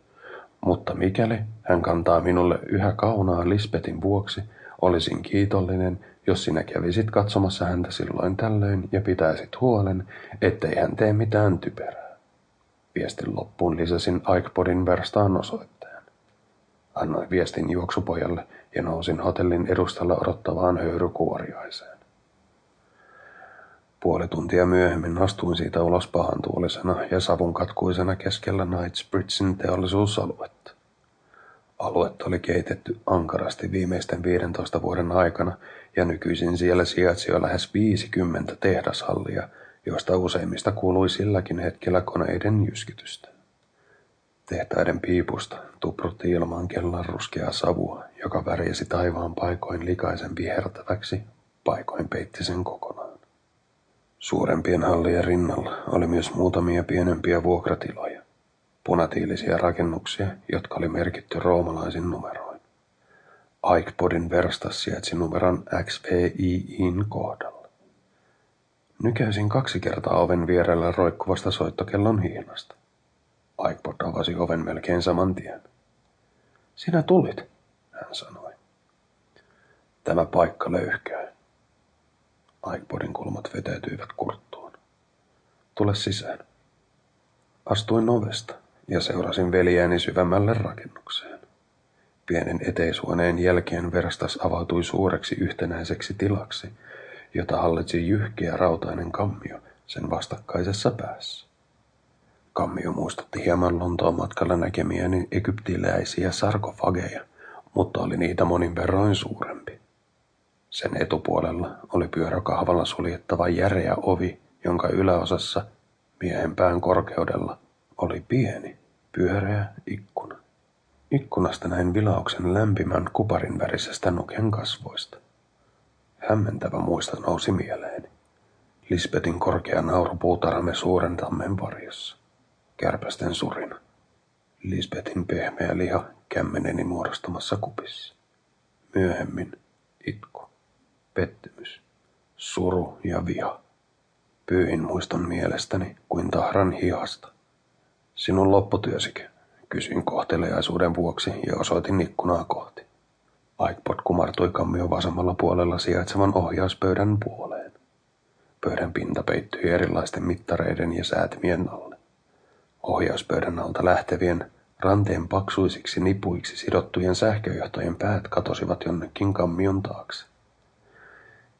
Mutta mikäli hän kantaa minulle yhä kaunaa Lisbetin vuoksi, olisin kiitollinen, jos sinä kävisit katsomassa häntä silloin tällöin ja pitäisit huolen, ettei hän tee mitään typerää. Viestin loppuun lisäsin iPodin verstaan osoitteen. Annoin viestin juoksupojalle ja nousin hotellin edustalla odottavaan höyrykuoriaiseen. Puoli tuntia myöhemmin astuin siitä ulos pahantuolisena ja savun katkuisena keskellä Knightsbridgein teollisuusaluetta. Aluetta oli keitetty ankarasti viimeisten 15 vuoden aikana ja nykyisin siellä sijaitsi jo lähes 50 tehdashallia, joista useimmista kuului silläkin hetkellä koneiden jyskytystä. Tehtaiden piipusta tuprutti ilmaan kellan ruskea savua, joka värjäsi taivaan paikoin likaisen vihertäväksi, paikoin peitti sen kokonaan. Suurempien hallien rinnalla oli myös muutamia pienempiä vuokratiloja, punatiilisia rakennuksia, jotka oli merkitty roomalaisin numeroin. Aikpodin verstas sijaitsi numeron XVIin kohdalla. Nykäisin kaksi kertaa oven vierellä roikkuvasta soittokellon hiinasta. Aikpod avasi oven melkein saman tien. Sinä tulit, hän sanoi. Tämä paikka löyhkää. Aikpodin kulmat vetäytyivät kurttuun. Tule sisään. Astuin ovesta ja seurasin veljääni syvemmälle rakennukseen. Pienen eteishuoneen jälkeen verstas avautui suureksi yhtenäiseksi tilaksi, jota hallitsi jyhkeä rautainen kammio sen vastakkaisessa päässä. Kammio muistutti hieman Lontoon matkalla näkemiäni egyptiläisiä sarkofageja, mutta oli niitä monin verroin suurempi. Sen etupuolella oli pyöräkahvalla suljettava järeä ovi, jonka yläosassa miehen pään korkeudella oli pieni, pyöreä ikkuna. Ikkunasta näin vilauksen lämpimän kuparin värisestä nuken kasvoista. Hämmentävä muisto nousi mieleeni. Lisbetin korkea nauru puutarhamme suuren tammen varjossa. Kärpästen surina. Lisbetin pehmeä liha kämmeneni muodostamassa kupissa. Myöhemmin itku pettymys, suru ja viha. Pyyhin muiston mielestäni kuin tahran hihasta. Sinun lopputyösikö? Kysyin kohteliaisuuden vuoksi ja osoitin ikkunaa kohti. iPod kumartui kammion vasemmalla puolella sijaitsevan ohjauspöydän puoleen. Pöydän pinta peittyi erilaisten mittareiden ja säätimien alle. Ohjauspöydän alta lähtevien, ranteen paksuisiksi nipuiksi sidottujen sähköjohtojen päät katosivat jonnekin kammion taakse.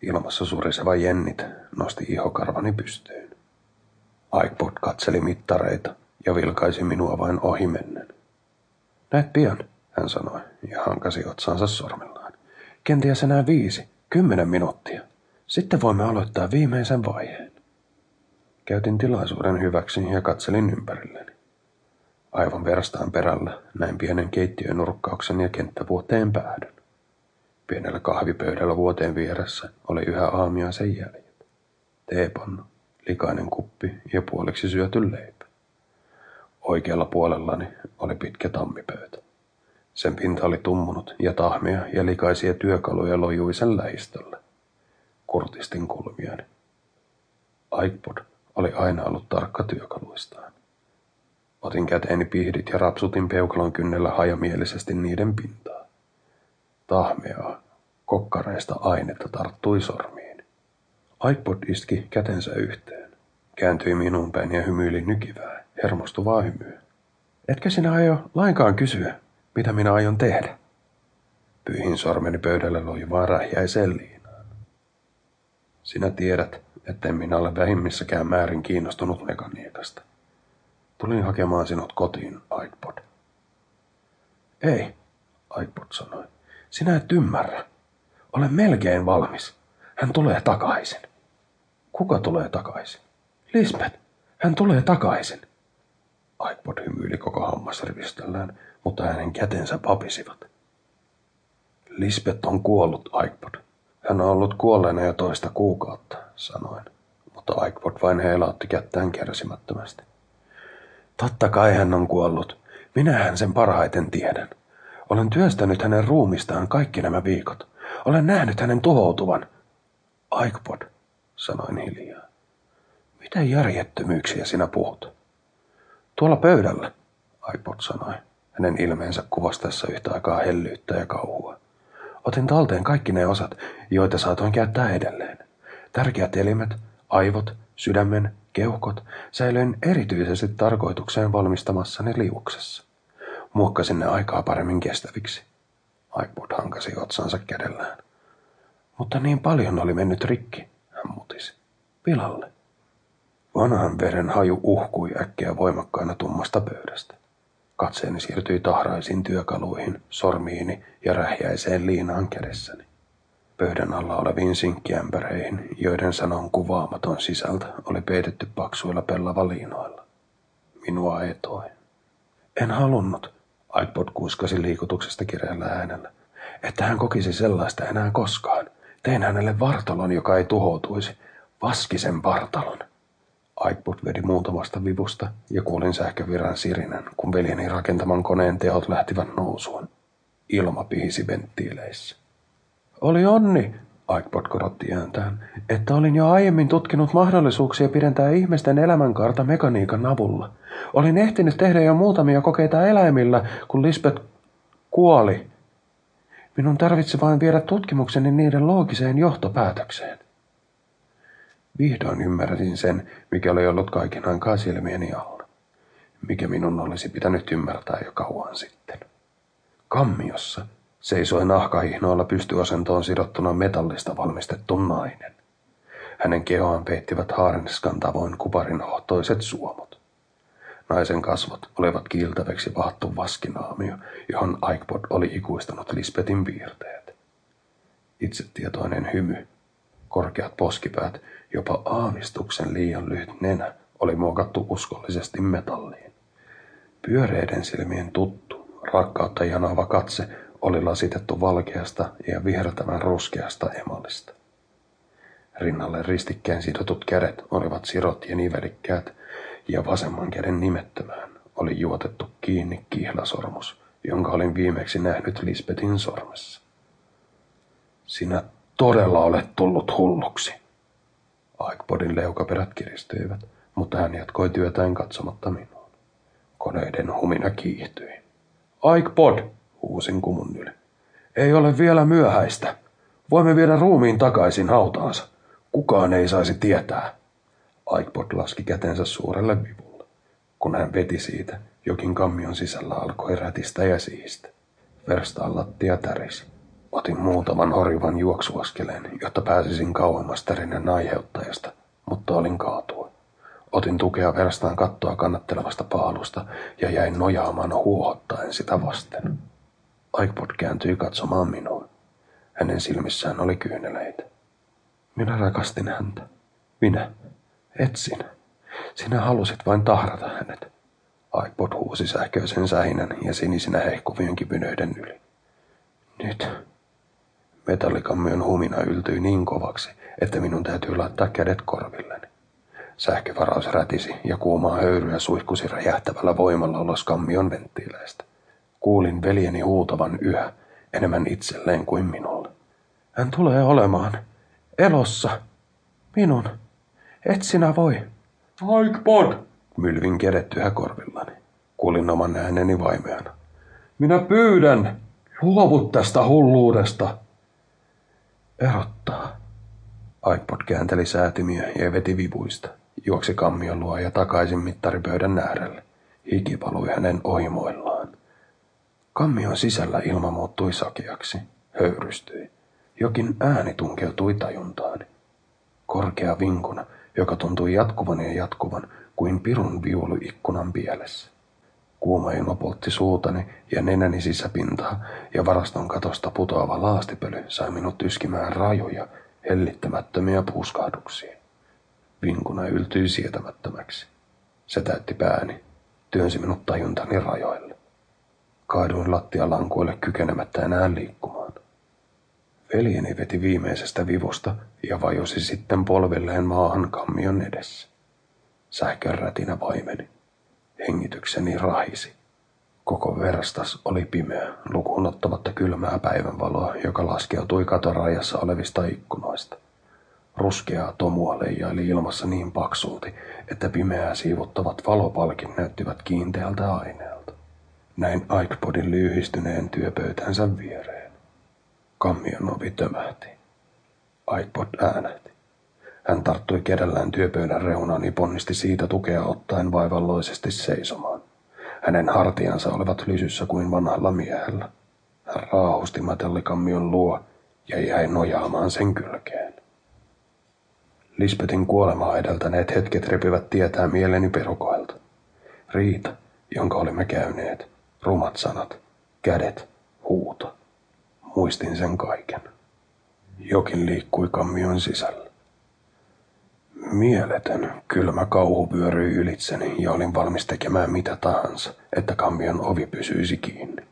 Ilmassa suriseva jennit nosti ihokarvani pystyyn. iPod katseli mittareita ja vilkaisi minua vain ohimennen. Näet pian, hän sanoi ja hankasi otsansa sormellaan. Kenties enää viisi, kymmenen minuuttia. Sitten voimme aloittaa viimeisen vaiheen. Käytin tilaisuuden hyväksi ja katselin ympärilleni. Aivan verstaan perällä näin pienen keittiön nurkkauksen ja kenttävuoteen päädyn. Pienellä kahvipöydällä vuoteen vieressä oli yhä aamiaisen jäljet. Teepannu, likainen kuppi ja puoliksi syöty leipä. Oikealla puolellani oli pitkä tammipöytä. Sen pinta oli tummunut ja tahmia ja likaisia työkaluja lojui sen lähistöllä. Kurtistin kulmiani. iPod oli aina ollut tarkka työkaluistaan. Otin käteeni pihdit ja rapsutin peukalon kynnellä hajamielisesti niiden pintaa. Tahmeaa, kokkareista ainetta tarttui sormiin. iPod iski kätensä yhteen. Kääntyi minuun päin ja hymyili nykivää, hermostuvaa hymyä. Etkö sinä aio lainkaan kysyä, mitä minä aion tehdä? Pyyhin sormeni pöydälle loivaan rähjäiseen liinaan. Sinä tiedät, etten minä ole vähimmissäkään määrin kiinnostunut mekaniikasta. Tulin hakemaan sinut kotiin, iPod. Ei, iPod sanoi. Sinä et ymmärrä. Olen melkein valmis. Hän tulee takaisin. Kuka tulee takaisin? Lisbeth. Hän tulee takaisin. iPod hymyili koko hammasrivistöllään, mutta hänen kätensä papisivat. Lisbeth on kuollut, iPod. Hän on ollut kuolleena jo toista kuukautta, sanoin, mutta Aikpod vain heilautti kättään kärsimättömästi. Totta kai hän on kuollut. Minähän sen parhaiten tiedän. Olen työstänyt hänen ruumistaan kaikki nämä viikot. Olen nähnyt hänen tuhoutuvan. Aikpod, sanoin hiljaa. Mitä järjettömyyksiä sinä puhut? Tuolla pöydällä, Aikpod sanoi, hänen ilmeensä kuvastessa yhtä aikaa hellyyttä ja kauhua. Otin talteen kaikki ne osat, joita saatoin käyttää edelleen. Tärkeät elimet, aivot, sydämen, keuhkot säilyin erityisesti tarkoitukseen valmistamassani liuksessa. Muokkasin ne aikaa paremmin kestäviksi. Aikwood hankasi otsansa kädellään. Mutta niin paljon oli mennyt rikki, hän mutisi. Pilalle. Vanhan veren haju uhkui äkkiä voimakkaana tummasta pöydästä. Katseeni siirtyi tahraisiin työkaluihin, sormiini ja rähjäiseen liinaan kädessäni. Pöydän alla oleviin sinkkiämpäreihin, joiden sanon kuvaamaton sisältö oli peitetty paksuilla pellavaliinoilla. Minua etoi. En halunnut, iPod kuiskasi liikutuksesta kireällä äänellä, että hän kokisi sellaista enää koskaan. Tein hänelle vartalon, joka ei tuhoutuisi. Vaskisen vartalon. iPod vedi muutamasta vivusta ja kuulin sähkövirran sirinän, kun veljeni rakentaman koneen teot lähtivät nousuun. Ilma pihisi venttiileissä. Oli onni, Aikpod korotti ääntään, että olin jo aiemmin tutkinut mahdollisuuksia pidentää ihmisten elämänkaarta mekaniikan avulla. Olin ehtinyt tehdä jo muutamia kokeita eläimillä, kun Lisbeth kuoli. Minun tarvitsi vain viedä tutkimukseni niiden loogiseen johtopäätökseen. Vihdoin ymmärsin sen, mikä oli ollut kaiken aikaa silmieni alla. Mikä minun olisi pitänyt ymmärtää jo kauan sitten. Kammiossa seisoi nahkahihnoilla pystyasentoon sidottuna metallista valmistettu nainen. Hänen kehoaan peittivät haarenskan tavoin kuparin hohtoiset suomut. Naisen kasvot olivat kiiltäväksi vahattu vaskinaamio, johon Aikpod oli ikuistanut Lisbetin piirteet. Itsetietoinen hymy, korkeat poskipäät, jopa aavistuksen liian lyhyt nenä oli muokattu uskollisesti metalliin. Pyöreiden silmien tuttu, rakkautta janoava katse oli lasitettu valkeasta ja vihertävän ruskeasta emalista. Rinnalle ristikkeen sidotut kädet olivat sirot ja nivelikkäät, ja vasemman käden nimettömään oli juotettu kiinni kihlasormus, jonka olin viimeksi nähnyt Lisbetin sormessa. Sinä todella olet tullut hulluksi. Aikpodin leukaperät kiristyivät, mutta hän jatkoi työtään katsomatta minuun. Koneiden humina kiihtyi. Aikpod, huusin kumun yli. Ei ole vielä myöhäistä. Voimme viedä ruumiin takaisin hautaansa. Kukaan ei saisi tietää. Aikpod laski kätensä suurelle vivulle. Kun hän veti siitä, jokin kammion sisällä alkoi rätistä ja siistä. Verstaan lattia tärisi. Otin muutaman horjuvan juoksuaskeleen, jotta pääsisin kauemmas tärinän aiheuttajasta, mutta olin kaatua. Otin tukea verstaan kattoa kannattelevasta paalusta ja jäin nojaamaan huohottaen sitä vasten. Aikpod kääntyi katsomaan minua. Hänen silmissään oli kyyneleitä. Minä rakastin häntä. Minä. Etsin. Sinä halusit vain tahrata hänet. Aikpod huusi sähköisen sähinän ja sinisinä hehkuvien kipynöiden yli. Nyt. Metallikammion humina yltyi niin kovaksi, että minun täytyy laittaa kädet korvilleni. Sähkövaraus rätisi ja kuumaa höyryä suihkusi räjähtävällä voimalla ulos kammion venttiileistä. Kuulin veljeni huutavan yhä enemmän itselleen kuin minulle. Hän tulee olemaan elossa. Minun. Et sinä voi. Aikpod! Mylvin kädet yhä korvillani. Kuulin oman ääneni vaimeana. Minä pyydän, luovut tästä hulluudesta. Erottaa. Aikpod käänteli säätimiä ja veti vipuista. Juoksi kammion luo ja takaisin mittaripöydän äärelle. Hiki palui hänen oimoillaan. Kammion sisällä ilma muuttui sakeaksi, höyrystyi. Jokin ääni tunkeutui tajuntaani. Korkea vinkuna, joka tuntui jatkuvan ja jatkuvan kuin pirun viulu ikkunan pielessä. Kuuma ilma poltti suutani ja nenäni sisäpintaa, ja varaston katosta putoava laastipöly sai minut yskimään rajoja, hellittämättömiä puuskahduksia. Vinkuna yltyi sietämättömäksi. Se täytti pääni, työnsi minut tajuntani rajoille. Kaaduin lattialankuille kykenemättä enää liikkumaan. Veljeni veti viimeisestä vivusta ja vajosi sitten polvilleen maahan kammion edessä. Sähkön rätinä vaimeni. Hengitykseni rahisi. Koko verstas oli pimeä, lukuun ottamatta kylmää päivänvaloa, joka laskeutui katorajassa olevista ikkunoista. Ruskeaa tomua leijaili ilmassa niin paksulti, että pimeää siivottavat valopalkin näyttivät kiinteältä aineelta. Näin Aikepodin lyhistyneen työpöytänsä viereen. Kammion ovi tömähti. Aikepod äänähti. Hän tarttui kädellään työpöydän reunaan ja ponnisti siitä tukea ottaen vaivalloisesti seisomaan. Hänen hartiansa olivat lysyssä kuin vanhalla miehellä. Hän raahusti metallikammion luo ja jäi nojaamaan sen kylkeen. Lisbetin kuolemaa edeltäneet hetket repivät tietää mieleni perukoilta. Riita, jonka olimme käyneet, rumat sanat, kädet, huuto. Muistin sen kaiken. Jokin liikkui kammion sisällä. Mieletön, kylmä kauhu vyöryi ylitseni ja olin valmis tekemään mitä tahansa, että kammion ovi pysyisi kiinni.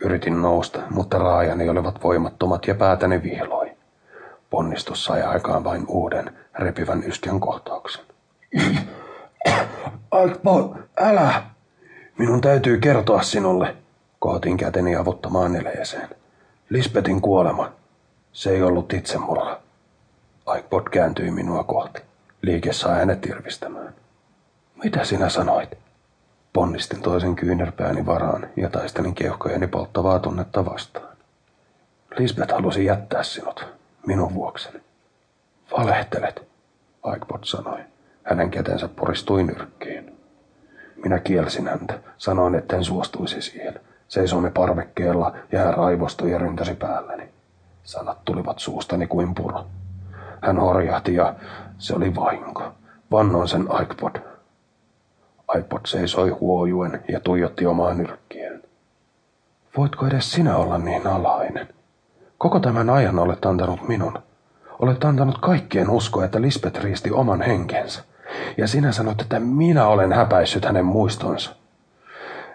Yritin nousta, mutta raajani olivat voimattomat ja päätäni vihloi. Ponnistus sai aikaan vain uuden, repivän yskän kohtauksen. *coughs* Aikpo, älä! Minun täytyy kertoa sinulle, kohotin käteni avuttamaan eleeseen. Lisbetin kuolema. Se ei ollut itsemurha. Aikpod kääntyi minua kohti. Liike sai hänet irvistämään. Mitä sinä sanoit? Ponnistin toisen kyynärpääni varaan ja taistelin keuhkojeni polttavaa tunnetta vastaan. Lisbeth halusi jättää sinut, minun vuokseni. Valehtelet, Aikpod sanoi. Hänen kätensä poristui nyrkkiin. Minä kielsin häntä, sanoin, etten suostuisi siihen. Seisoimme parvekkeella ja hän raivostui ja ryntäsi päälleni. Sanat tulivat suustani kuin puro. Hän horjahti ja se oli vahinko. Vannoin sen iPod. iPod seisoi huojuen ja tuijotti omaa nyrkkiään. Voitko edes sinä olla niin alhainen? Koko tämän ajan olet antanut minun. Olet antanut kaikkien uskoa, että Lisbeth riisti oman henkensä. Ja sinä sanot, että minä olen häpäissyt hänen muistonsa.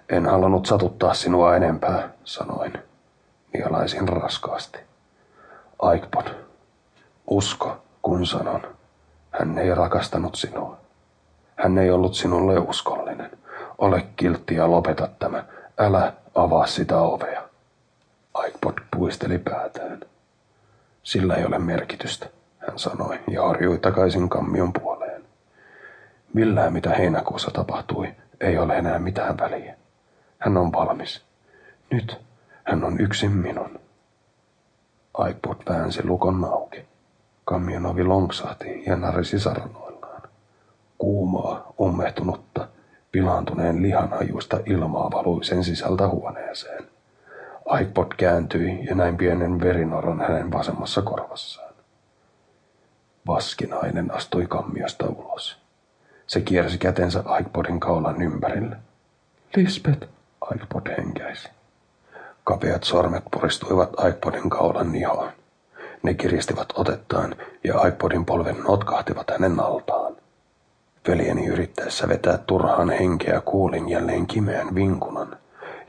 En halunnut satuttaa sinua enempää, sanoin. Nialaisin raskaasti. Aikpod, Usko, kun sanon. Hän ei rakastanut sinua. Hän ei ollut sinulle uskollinen. Ole kiltti ja lopeta tämä. Älä avaa sitä ovea. Aikpod puisteli päätään. Sillä ei ole merkitystä, hän sanoi ja harjui takaisin kammion puoleen. Millään mitä heinäkuussa tapahtui, ei ole enää mitään väliä. Hän on valmis. Nyt hän on yksin minun. Aikpod väänsi lukon auki. Kamionovi lonksahti ja narisi saranoillaan. Kuumaa, ummehtunutta, pilaantuneen lihanhajuista ilmaa valui sen sisältä huoneeseen. iPod kääntyi ja näin pienen verinoran hänen vasemmassa korvassaan. Vaskinainen astui kammiosta ulos. Se kiersi kätensä iPodin kaulan ympärille. Lisbeth, iPod henkäisi. Kapeat sormet puristuivat iPodin kaulan nihoon. Ne kiristivät otettaan ja iPodin polven notkahtivat hänen altaan. Veljeni yrittäessä vetää turhaan henkeä kuulin jälleen kimeän vinkunan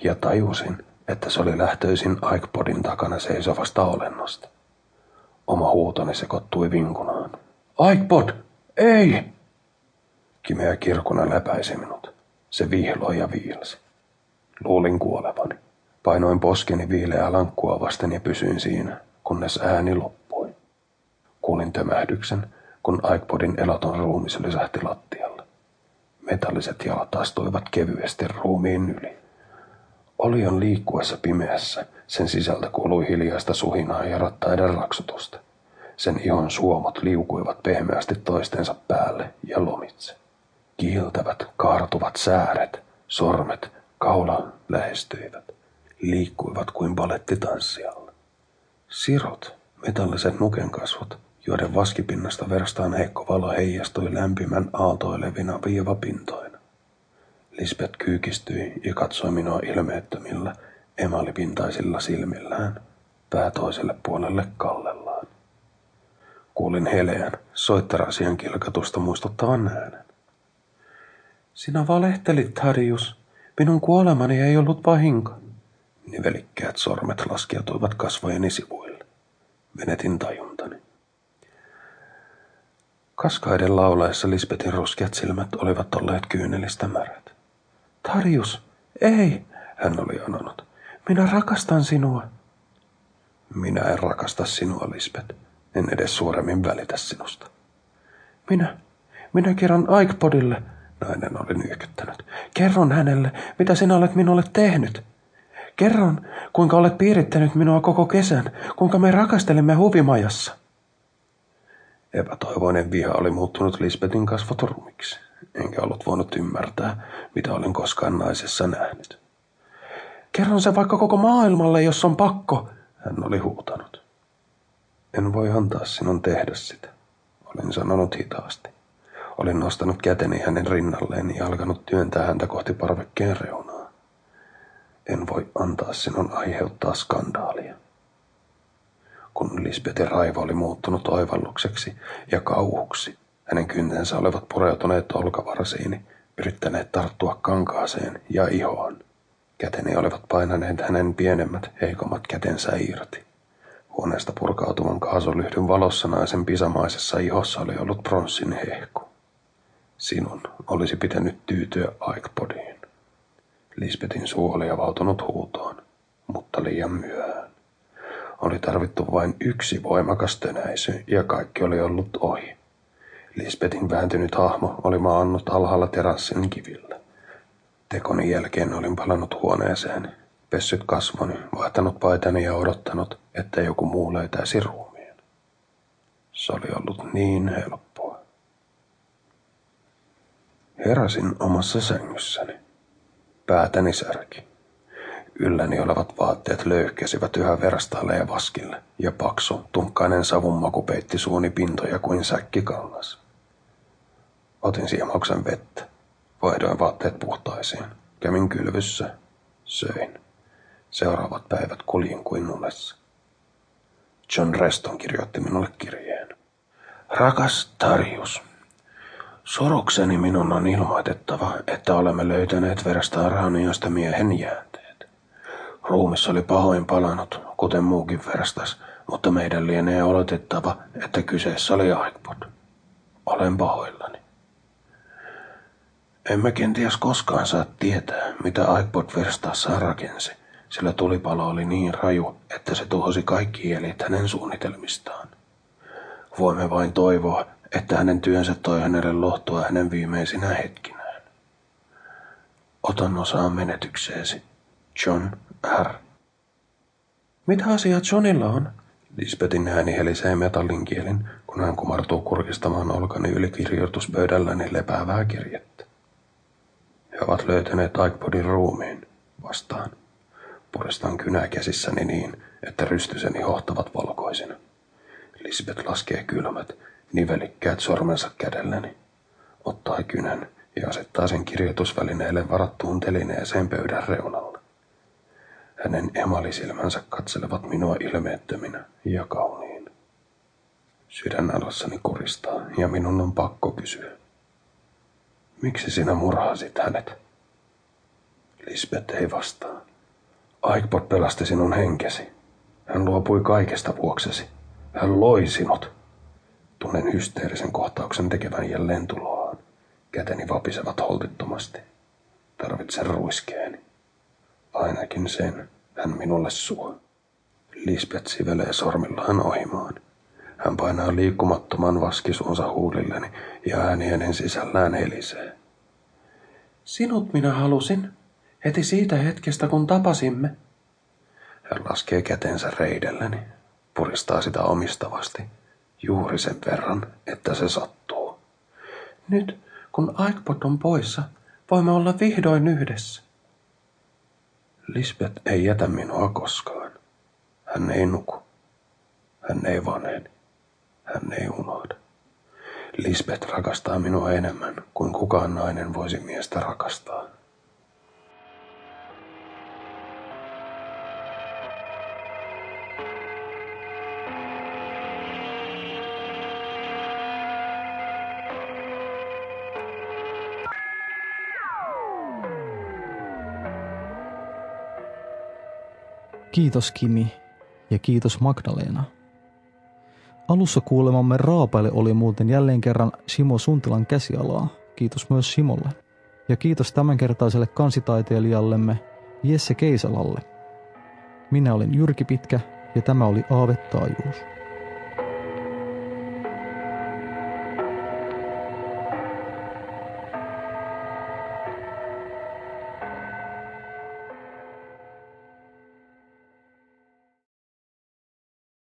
ja tajusin, että se oli lähtöisin iPodin takana seisovasta olennosta. Oma huutoni sekoittui vinkunaan. iPod, ei! Kimeä kirkuna läpäisi minut. Se vihloi ja viilsi. Luulin kuolevani. Painoin poskeni viileää lankkua vasten ja pysyin siinä kunnes ääni loppui. Kuulin tömähdyksen, kun iPodin eloton ruumis lysähti lattialle. Metalliset jalat astuivat kevyesti ruumiin yli. Olion liikkuessa pimeässä sen sisältä kuului hiljaista suhinaa ja rattaiden raksutusta. Sen ihon suomot liukuivat pehmeästi toistensa päälle ja lomitse. Kiiltävät, kaartuvat sääret, sormet, kaula lähestyivät. Liikkuivat kuin balettitanssijalla. Sirot, metalliset nukenkasvot, joiden vaskipinnasta verstaan heikko valo heijastui lämpimän aaltoilevina viivapintoina. Lisbeth kyykistyi ja katsoi minua ilmeettömillä, emalipintaisilla silmillään, pää toiselle puolelle kallellaan. Kuulin heleän, soittarasian kilkatusta muistuttavan äänen. Sinä valehtelit, Harius. Minun kuolemani ei ollut vahinko. Nivelikkäät sormet laskeutuivat kasvojeni sivuille. Venetin tajuntani. Kaskaiden laulaessa Lisbetin ruskeat silmät olivat olleet kyynelistä märät. Tarjus, ei, hän oli anonut. Minä rakastan sinua. Minä en rakasta sinua, Lisbet. En edes suuremmin välitä sinusta. Minä, minä kerron Aikpodille, nainen oli nyhkyttänyt. Kerron hänelle, mitä sinä olet minulle tehnyt. Kerron, kuinka olet piirittänyt minua koko kesän, kuinka me rakastelimme huvimajassa. Epätoivoinen viha oli muuttunut Lisbetin kasvot rumiksi, enkä ollut voinut ymmärtää, mitä olin koskaan naisessa nähnyt. Kerron se vaikka koko maailmalle, jos on pakko, hän oli huutanut. En voi antaa sinun tehdä sitä, olin sanonut hitaasti. Olin nostanut käteni hänen rinnalleen ja alkanut työntää häntä kohti parvekkeen reunaa. En voi antaa sinun aiheuttaa skandaalia. Kun Lisbetin raivo oli muuttunut oivallukseksi ja kauhuksi, hänen kyntensä olivat pureutuneet olkavarsiini, yrittäneet tarttua kankaaseen ja ihoon. Käteni olivat painaneet hänen pienemmät, heikommat kätensä irti. Huoneesta purkautuvan kaasulyhdyn valossa naisen pisamaisessa ihossa oli ollut pronssin hehku. Sinun olisi pitänyt tyytyä Aikpodiin. Lisbetin suu oli avautunut huutoon, mutta liian myöhään. Oli tarvittu vain yksi voimakas tönäisy ja kaikki oli ollut ohi. Lisbetin vääntynyt hahmo oli maannut alhaalla terassin kivillä. Tekoni jälkeen olin palannut huoneeseen, pessyt kasvoni, vaihtanut paitani ja odottanut, että joku muu löytäisi ruumiin. Se oli ollut niin helppoa. Heräsin omassa sängyssäni. Päätäni särki. Ylläni olevat vaatteet löyhkesivät yhä verstaalle ja vaskille, ja paksu, tunkkainen savunmaku peitti suuni pintoja kuin säkkikangas. Otin siemauksen vettä. Vaihdoin vaatteet puhtaisiin. Kävin kylvyssä. Söin. Seuraavat päivät kuljin kuin unessa. John Reston kirjoitti minulle kirjeen. Rakas Tarjus, Sorukseni minun on ilmoitettava, että olemme löytäneet verstaarauniosta miehen jäänteet. Ruumis oli pahoin palanut, kuten muukin verstas, mutta meidän lienee oletettava, että kyseessä oli Aikpod. Olen pahoillani. Emme kenties koskaan saa tietää, mitä Aikpod verstaassa rakensi, sillä tulipalo oli niin raju, että se tuhosi kaikki jäljet hänen suunnitelmistaan. Voimme vain toivoa, että hänen työnsä toi hänelle lohtua hänen viimeisinä hetkinään. Otan osaa menetykseesi, John R. Mitä asiaa Johnilla on? Lisbetin ääni helisee metallin kielin, kun hän kumartuu kurkistamaan olkani yli kirjoituspöydälläni lepäävää kirjettä. He ovat löytäneet iPodin ruumiin, vastaan. Puristan kynää käsissäni niin, että rystyseni hohtavat valkoisina. Lisbeth laskee kylmät, nivelikkäät sormensa kädelläni, ottaa kynän ja asettaa sen kirjoitusvälineelle varattuun telineeseen pöydän reunalla. Hänen emalisilmänsä katselevat minua ilmeettöminä ja kauniin. Sydän alassani kuristaa ja minun on pakko kysyä. Miksi sinä murhasit hänet? Lisbeth ei vastaa. Aikpot pelasti sinun henkesi. Hän luopui kaikesta vuoksesi. Hän loi sinut. Tunnen hysteerisen kohtauksen tekevän jälleen tuloaan. Käteni vapisevat holtittomasti. Tarvitsen ruiskeeni. Ainakin sen hän minulle suo. Lisbeth sivelee sormillaan ohimaan. Hän painaa liikkumattoman vaskisuunsa huulilleni ja ääni hänen sisällään helisee. Sinut minä halusin. Heti siitä hetkestä, kun tapasimme. Hän laskee kätensä reidelleni, puristaa sitä omistavasti juuri sen verran, että se sattuu. Nyt, kun Aikpot on poissa, voimme olla vihdoin yhdessä. Lisbeth ei jätä minua koskaan. Hän ei nuku. Hän ei vanheni. Hän ei unohda. Lisbeth rakastaa minua enemmän kuin kukaan nainen voisi miestä rakastaa. Kiitos Kimi ja kiitos Magdalena. Alussa kuulemamme raapaile oli muuten jälleen kerran Simo Suntilan käsialaa. Kiitos myös Simolle. Ja kiitos tämänkertaiselle kansitaiteilijallemme Jesse Keisalalle. Minä olin Jyrki Pitkä ja tämä oli Aave Taajuus.